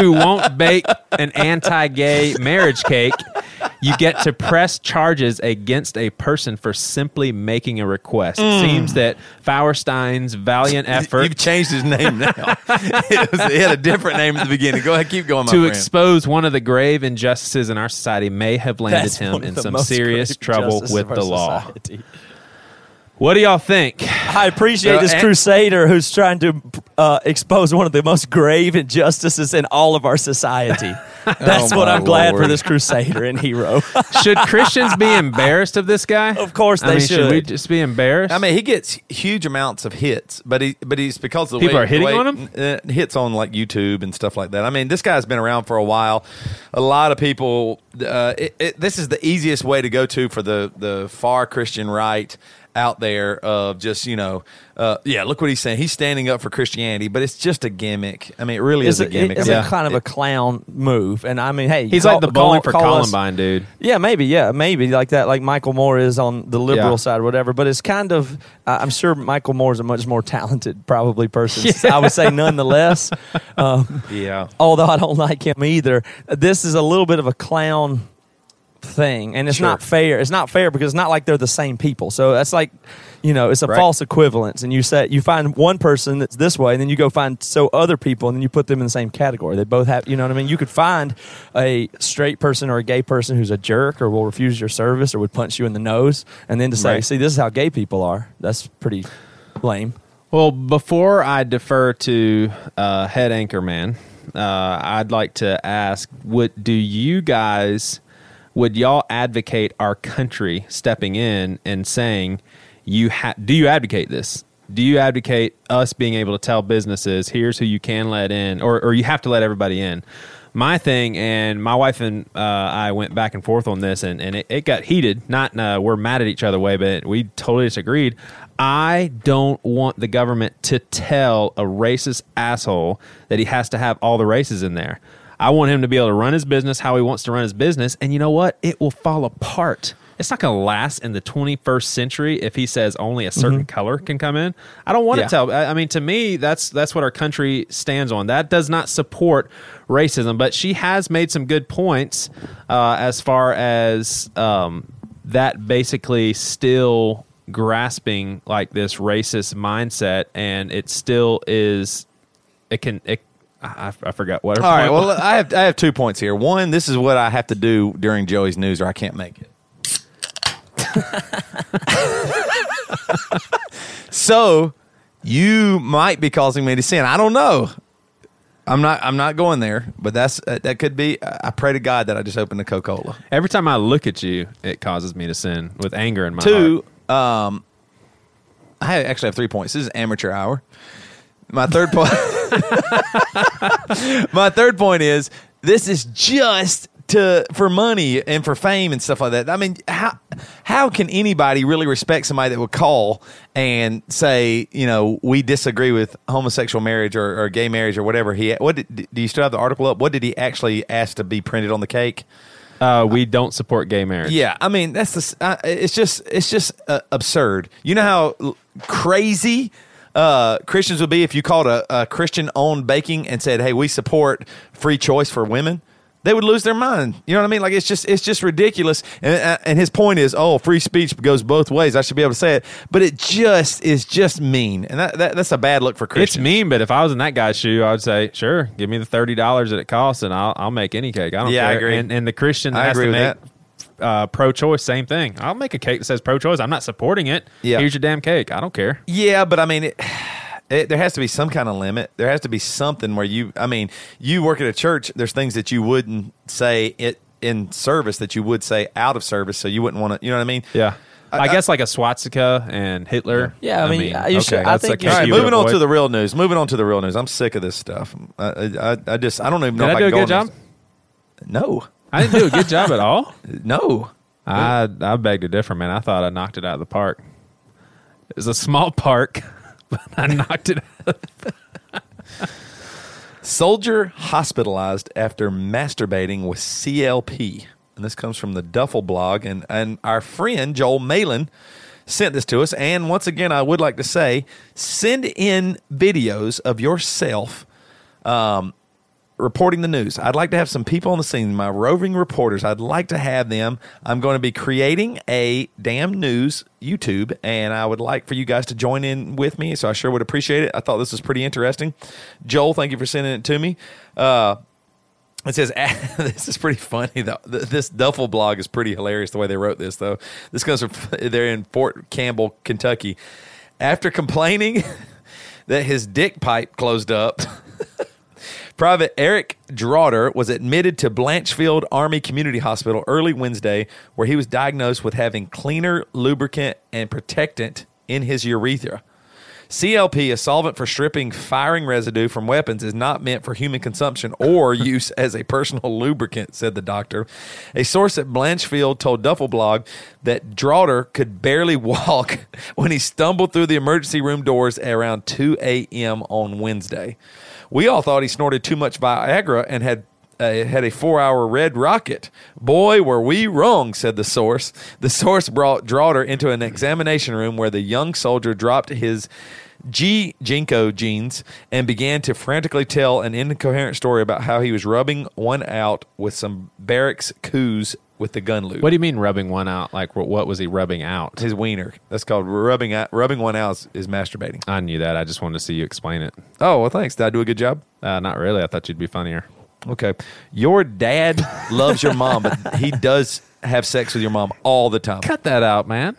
who won't bake an anti-gay marriage cake, you get to press charges against a person for simply making a request. It mm. seems that Faurstein's valiant effort You've changed his name now. it, was, it had a different name at the beginning. Go ahead, keep going, my to friend. expose one of the grave injustices in our society may have landed That's him in some serious trouble with the law. society. What do y'all think? I appreciate Uh, this and- crusader who's trying to uh, expose one of the most grave injustices in all of our society. That's Oh, what I'm glad for this crusader and hero. Should Christians be embarrassed of this guy? Of course I they mean, should. we just be embarrassed? I mean, he gets huge amounts of hits, but he but he's because of the People way, are hitting way- on him? Uh, hits on like YouTube and stuff like that. I mean, this guy's been around for a while. A lot of people. Uh, it, it, this is the easiest way to go to for the the far Christian right out there of just you know uh, yeah look what he's saying he's standing up for christianity but it's just a gimmick i mean it really It's, is a, a, gimmick it's Yeah. a kind of a clown move, and I mean, hey, He's call- like the call- bowling for call us- Columbine, dude. Yeah, maybe. Yeah, maybe like that. Like Michael Moore is on the liberal Yeah. side or whatever. But it's kind of. Uh, I'm sure Michael Moore is a much more talented, probably person. I would say nonetheless. Um, yeah although I don't like him either. This is a little bit of a clown thing, and it's Sure. not fair. It's not fair because it's not like they're the same people. So that's like, you know, it's a Right. false equivalence. And you say you find one person that's this way, and then you go find so other people, and then you put them in the same category. They both have, you know what I mean? You could find a straight person or a gay person who's a jerk or will refuse your service or would punch you in the nose, and then to say, Right. see, this is how gay people are. That's pretty lame. Well, before I defer to uh, head anchor man, uh, I'd like to ask: what do you guys would y'all advocate our country stepping in and saying you ha- do you advocate this? Do you advocate us being able to tell businesses here's who you can let in, or or you have to let everybody in? My thing, and my wife and uh, I went back and forth on this, and, and it, it got heated. Not uh, we're mad at each other way, but we totally disagreed. I don't want the government to tell a racist asshole that he has to have all the races in there. I want him to be able to run his business how he wants to run his business. And you know what? It will fall apart. It's not going to last in the 21st century if he says only a certain color can come in. I don't want Yeah. to tell. I I mean, to me, that's that's what our country stands on. That does not support racism. But she has made some good points uh, as far as um, that basically still grasping like this racist mindset, and it still is. It can. It, I, I forgot what. all right well was. i have i have two points here one this is what i have to do during joey's news or i can't make it so you might be causing me to sin. I don't know. I'm not. I'm not going there. But that's uh, that could be. I pray to God that I just opened a Coca Cola. Every time I look at you, it causes me to sin with anger in my Two. heart. Um, I actually have three points. This is amateur hour. My third point. my third point is this is just to for money and for fame and stuff like that. I mean, how how can anybody really respect somebody that would call and say, you know, we disagree with homosexual marriage or, or gay marriage or whatever he? What did, do you still have the article up? What did he actually ask to be printed on the cake? Uh, we don't support gay marriage. Yeah, I mean that's the. Uh, it's just it's just uh, absurd. You know how l- crazy uh, Christians would be if you called a, a Christian-owned baking and said, "Hey, we support free choice for women." They would lose their mind. You know what I mean? Like it's just it's just ridiculous. And uh, and his point is, oh, free speech goes both ways. I should be able to say it, but it just is just mean, and that, that that's a bad look for Christians. It's mean, but if I was in that guy's shoe, I would say, "Sure, give me the thirty dollars that it costs, and I'll I'll make any cake. I don't Yeah, I agree. And, and the Christian I has agree to with make that. Uh, pro-choice, same thing. I'll make a cake that says pro-choice. I'm not supporting it. Yeah. Here's your damn cake. I don't care. Yeah, but I mean, it, it, there has to be some kind of limit. There has to be something where you. I mean, you work at a church. There's things that you wouldn't say it in service that you would say out of service. So you wouldn't want to. You know what I mean? Yeah. I, guess like a swastika and Hitler. Yeah, I mean, you should- I that's think a you All cake right, you would moving on to the real news. Moving on to the real news. I'm sick of this stuff. I, I, I just I don't even know Did if I I do a can good go on job? this- No, I didn't do a good job at all. no. I I beg to differ, man. I thought I knocked it out of the park. It was a small park, but I knocked it out. Soldier hospitalized after masturbating with CLP. And this comes from the Duffel blog. And, and our friend Joel Malin sent this to us. And once again, I would like to say send in videos of yourself um, reporting the news. I'd like to have some people on the scene, my roving reporters. I'd like to have them. I'm going to be creating a damn news YouTube, and I would like for you guys to join in with me. So I sure would appreciate it. I thought this was pretty interesting. Joel, thank you for sending it to me. Uh, it says this is pretty funny though. This Duffel blog is pretty hilarious the way they wrote this though. This comes from they're in Fort Campbell, Kentucky. After complaining that his dick pipe closed up, Private Eric Draughter was admitted to Blanchfield Army Community Hospital early Wednesday, where he was diagnosed with having cleaner lubricant and protectant in his urethra. CLP, a solvent for stripping firing residue from weapons, is not meant for human consumption or use as a personal lubricant, said the doctor. A source at Blanchfield told Duffelblog that Draughter could barely walk when he stumbled through the emergency room doors at around 2 a.m. on Wednesday. We all thought he snorted too much Viagra and had uh, had a four hour red rocket. Boy, were we wrong, said the source. The source brought Draughter into an examination room where the young soldier dropped his G JNCO jeans and began to frantically tell an incoherent story about how he was rubbing one out with some barracks coos with the gun lube. What do you mean rubbing one out? Like what, what was he rubbing out? His wiener. That's called rubbing out. Rubbing one out is, is masturbating. I knew that. I just wanted to see you explain it. Oh well, thanks. Did I do a good job? Uh, not really. I thought you'd be funnier. Okay. Your dad loves your mom, but he does have sex with your mom all the time. Cut that out, man.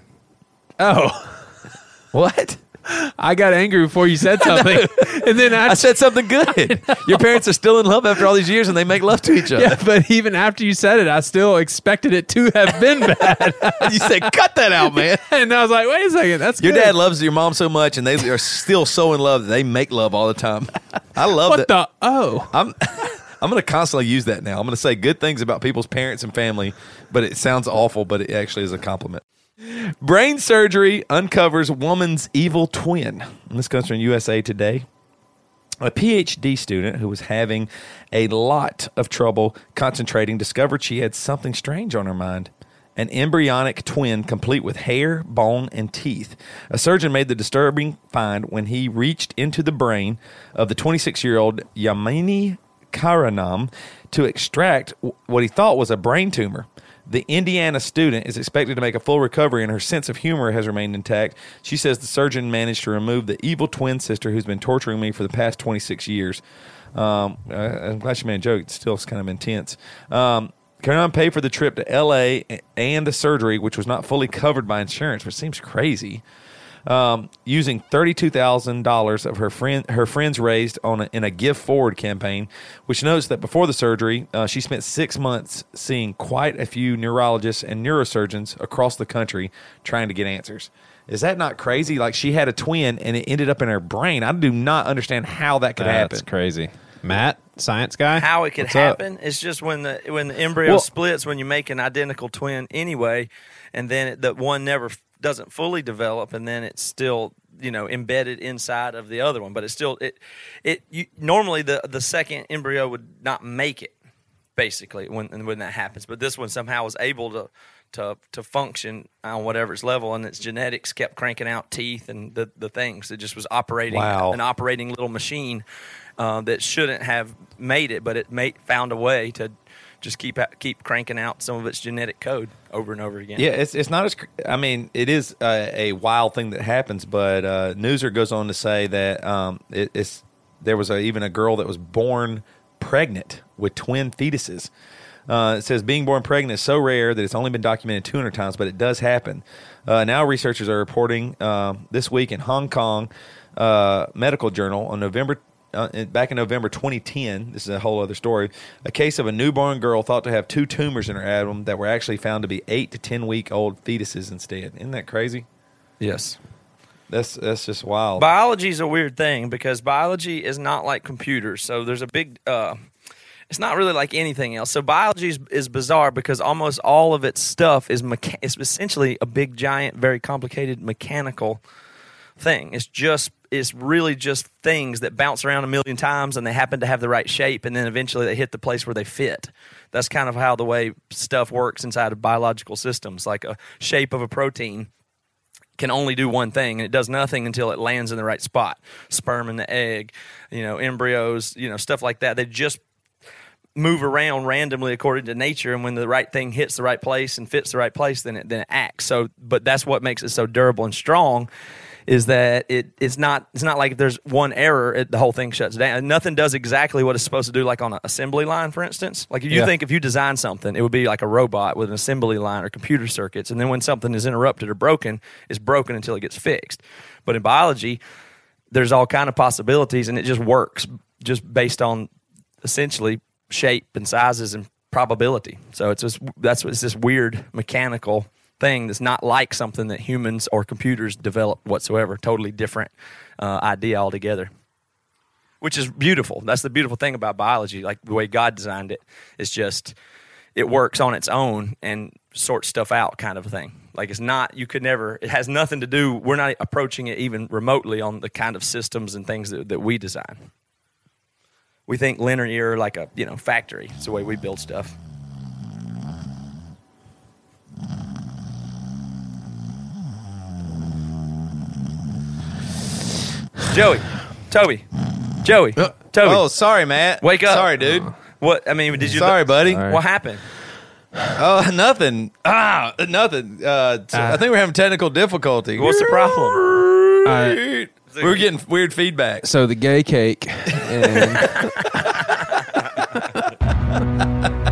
Oh, What? I got angry before you said something, and then I, I said something good. Your parents are still in love after all these years and they make love to each other. yeah, but even after you said it, I still expected it to have been bad. you said, cut that out, man. and I was like, wait a second, that's Your good. dad loves your mom so much and they are still so in love that they make love all the time. I love What that. the? Oh, I'm I'm going to constantly use that now. I'm going to say good things about people's parents and family, but it sounds awful, but it actually is a compliment. Brain surgery uncovers woman's evil twin. And this comes from USA Today. A PhD student who was having a lot of trouble concentrating discovered she had something strange on her mind. An embryonic twin complete with hair, bone, and teeth. A surgeon made the disturbing find when he reached into the brain of the 26 year old Yamini Karanam to extract what he thought was a brain tumor. The Indiana student is expected to make a full recovery, and her sense of humor has remained intact. She says the surgeon managed to remove the evil twin sister who's been torturing me for the past 26 years. Um, uh, I'm glad she made a joke. It still is kind of intense. Um, Karan paid for the trip to L.A. and the surgery, which was not fully covered by insurance, which seems crazy um, using thirty-two thousand dollars of her friend her friends raised on a, in a Give Forward campaign, which notes that before the surgery, uh, she spent six months seeing quite a few neurologists and neurosurgeons across the country trying to get answers. Is that not crazy? Like she had a twin and it ended up in her brain. I do not understand how that could that's happen. That's crazy. Matt, science guy. How it could What's up? happen is just when the when the embryo Well- splits when you make an identical twin anyway, and then it, the one never f- doesn't fully develop, and then it's still you know embedded inside of the other one. But it's still it it you, normally the the second embryo would not make it basically when when that happens. But this one somehow was able to to to function on whatever its level, and its genetics kept cranking out teeth and the the things. It just was operating Wow. an operating little machine uh, that shouldn't have made it, but it made found a way to just keep keep cranking out some of its genetic code over and over again. Yeah, it's it's not as. I mean, it is a, a wild thing that happens, but uh, Newser goes on to say that um, it, it's there was a, even a girl that was born pregnant with twin fetuses. Uh, it says being born pregnant is so rare that it's only been documented 200 times, but it does happen. Uh, now researchers are reporting uh, this week in Hong Kong uh, Medical Journal on November. Uh, in- back in November 2010, this is a whole other story. A case of a newborn girl thought to have two tumors in her abdomen that were actually found to be eight to 10 week old fetuses instead. Isn't that crazy? Yes. That's that's just wild. Biology is a weird thing because biology is not like computers. So there's a big. Uh, it's not really like anything else. So biology is, is bizarre because almost all of its stuff is mecha- It's essentially a big, giant, very complicated mechanical thing. It's just. It's really just things that bounce around a million times and they happen to have the right shape and then eventually they hit the place where they fit. That's kind of how the way stuff works inside of biological systems. Like a shape of a protein can only do one thing and it does nothing until it lands in the right spot sperm in the egg you know embryos you know stuff like that they just move around randomly according to nature and when the right thing hits the right place and fits the right place then it then it acts so but that's what makes it so durable and strong is that it it's not it's not like if there's one error it, the whole thing shuts down. Nothing does exactly what it's supposed to do like on an assembly line for instance. Like if you Yeah. think if you design something it would be like a robot with an assembly line or computer circuits and then when something is interrupted or broken it's broken until it gets fixed. But in biology there's all kind of possibilities and it just works just based on essentially shape and sizes and probability. So it's just that's it's this weird mechanical thing that's not like something that humans or computers develop whatsoever. Totally different uh, idea altogether which is beautiful. That's the beautiful thing about biology. Like the way god designed it it's just it works on its own and sorts stuff out kind of a thing. Like it's not you could never it has nothing to do we're not approaching it even remotely on the kind of systems and things that, that we design. We think linear like a you know factory. It's the way we build stuff joey toby joey toby Oh, sorry, Matt. Wake up. Sorry, dude. what i mean did you Sorry, buddy. what happened Oh, nothing. Ah, nothing. Uh, so I think we're having technical difficulty. what's the problem right. We're getting weird feedback. So the gay cake and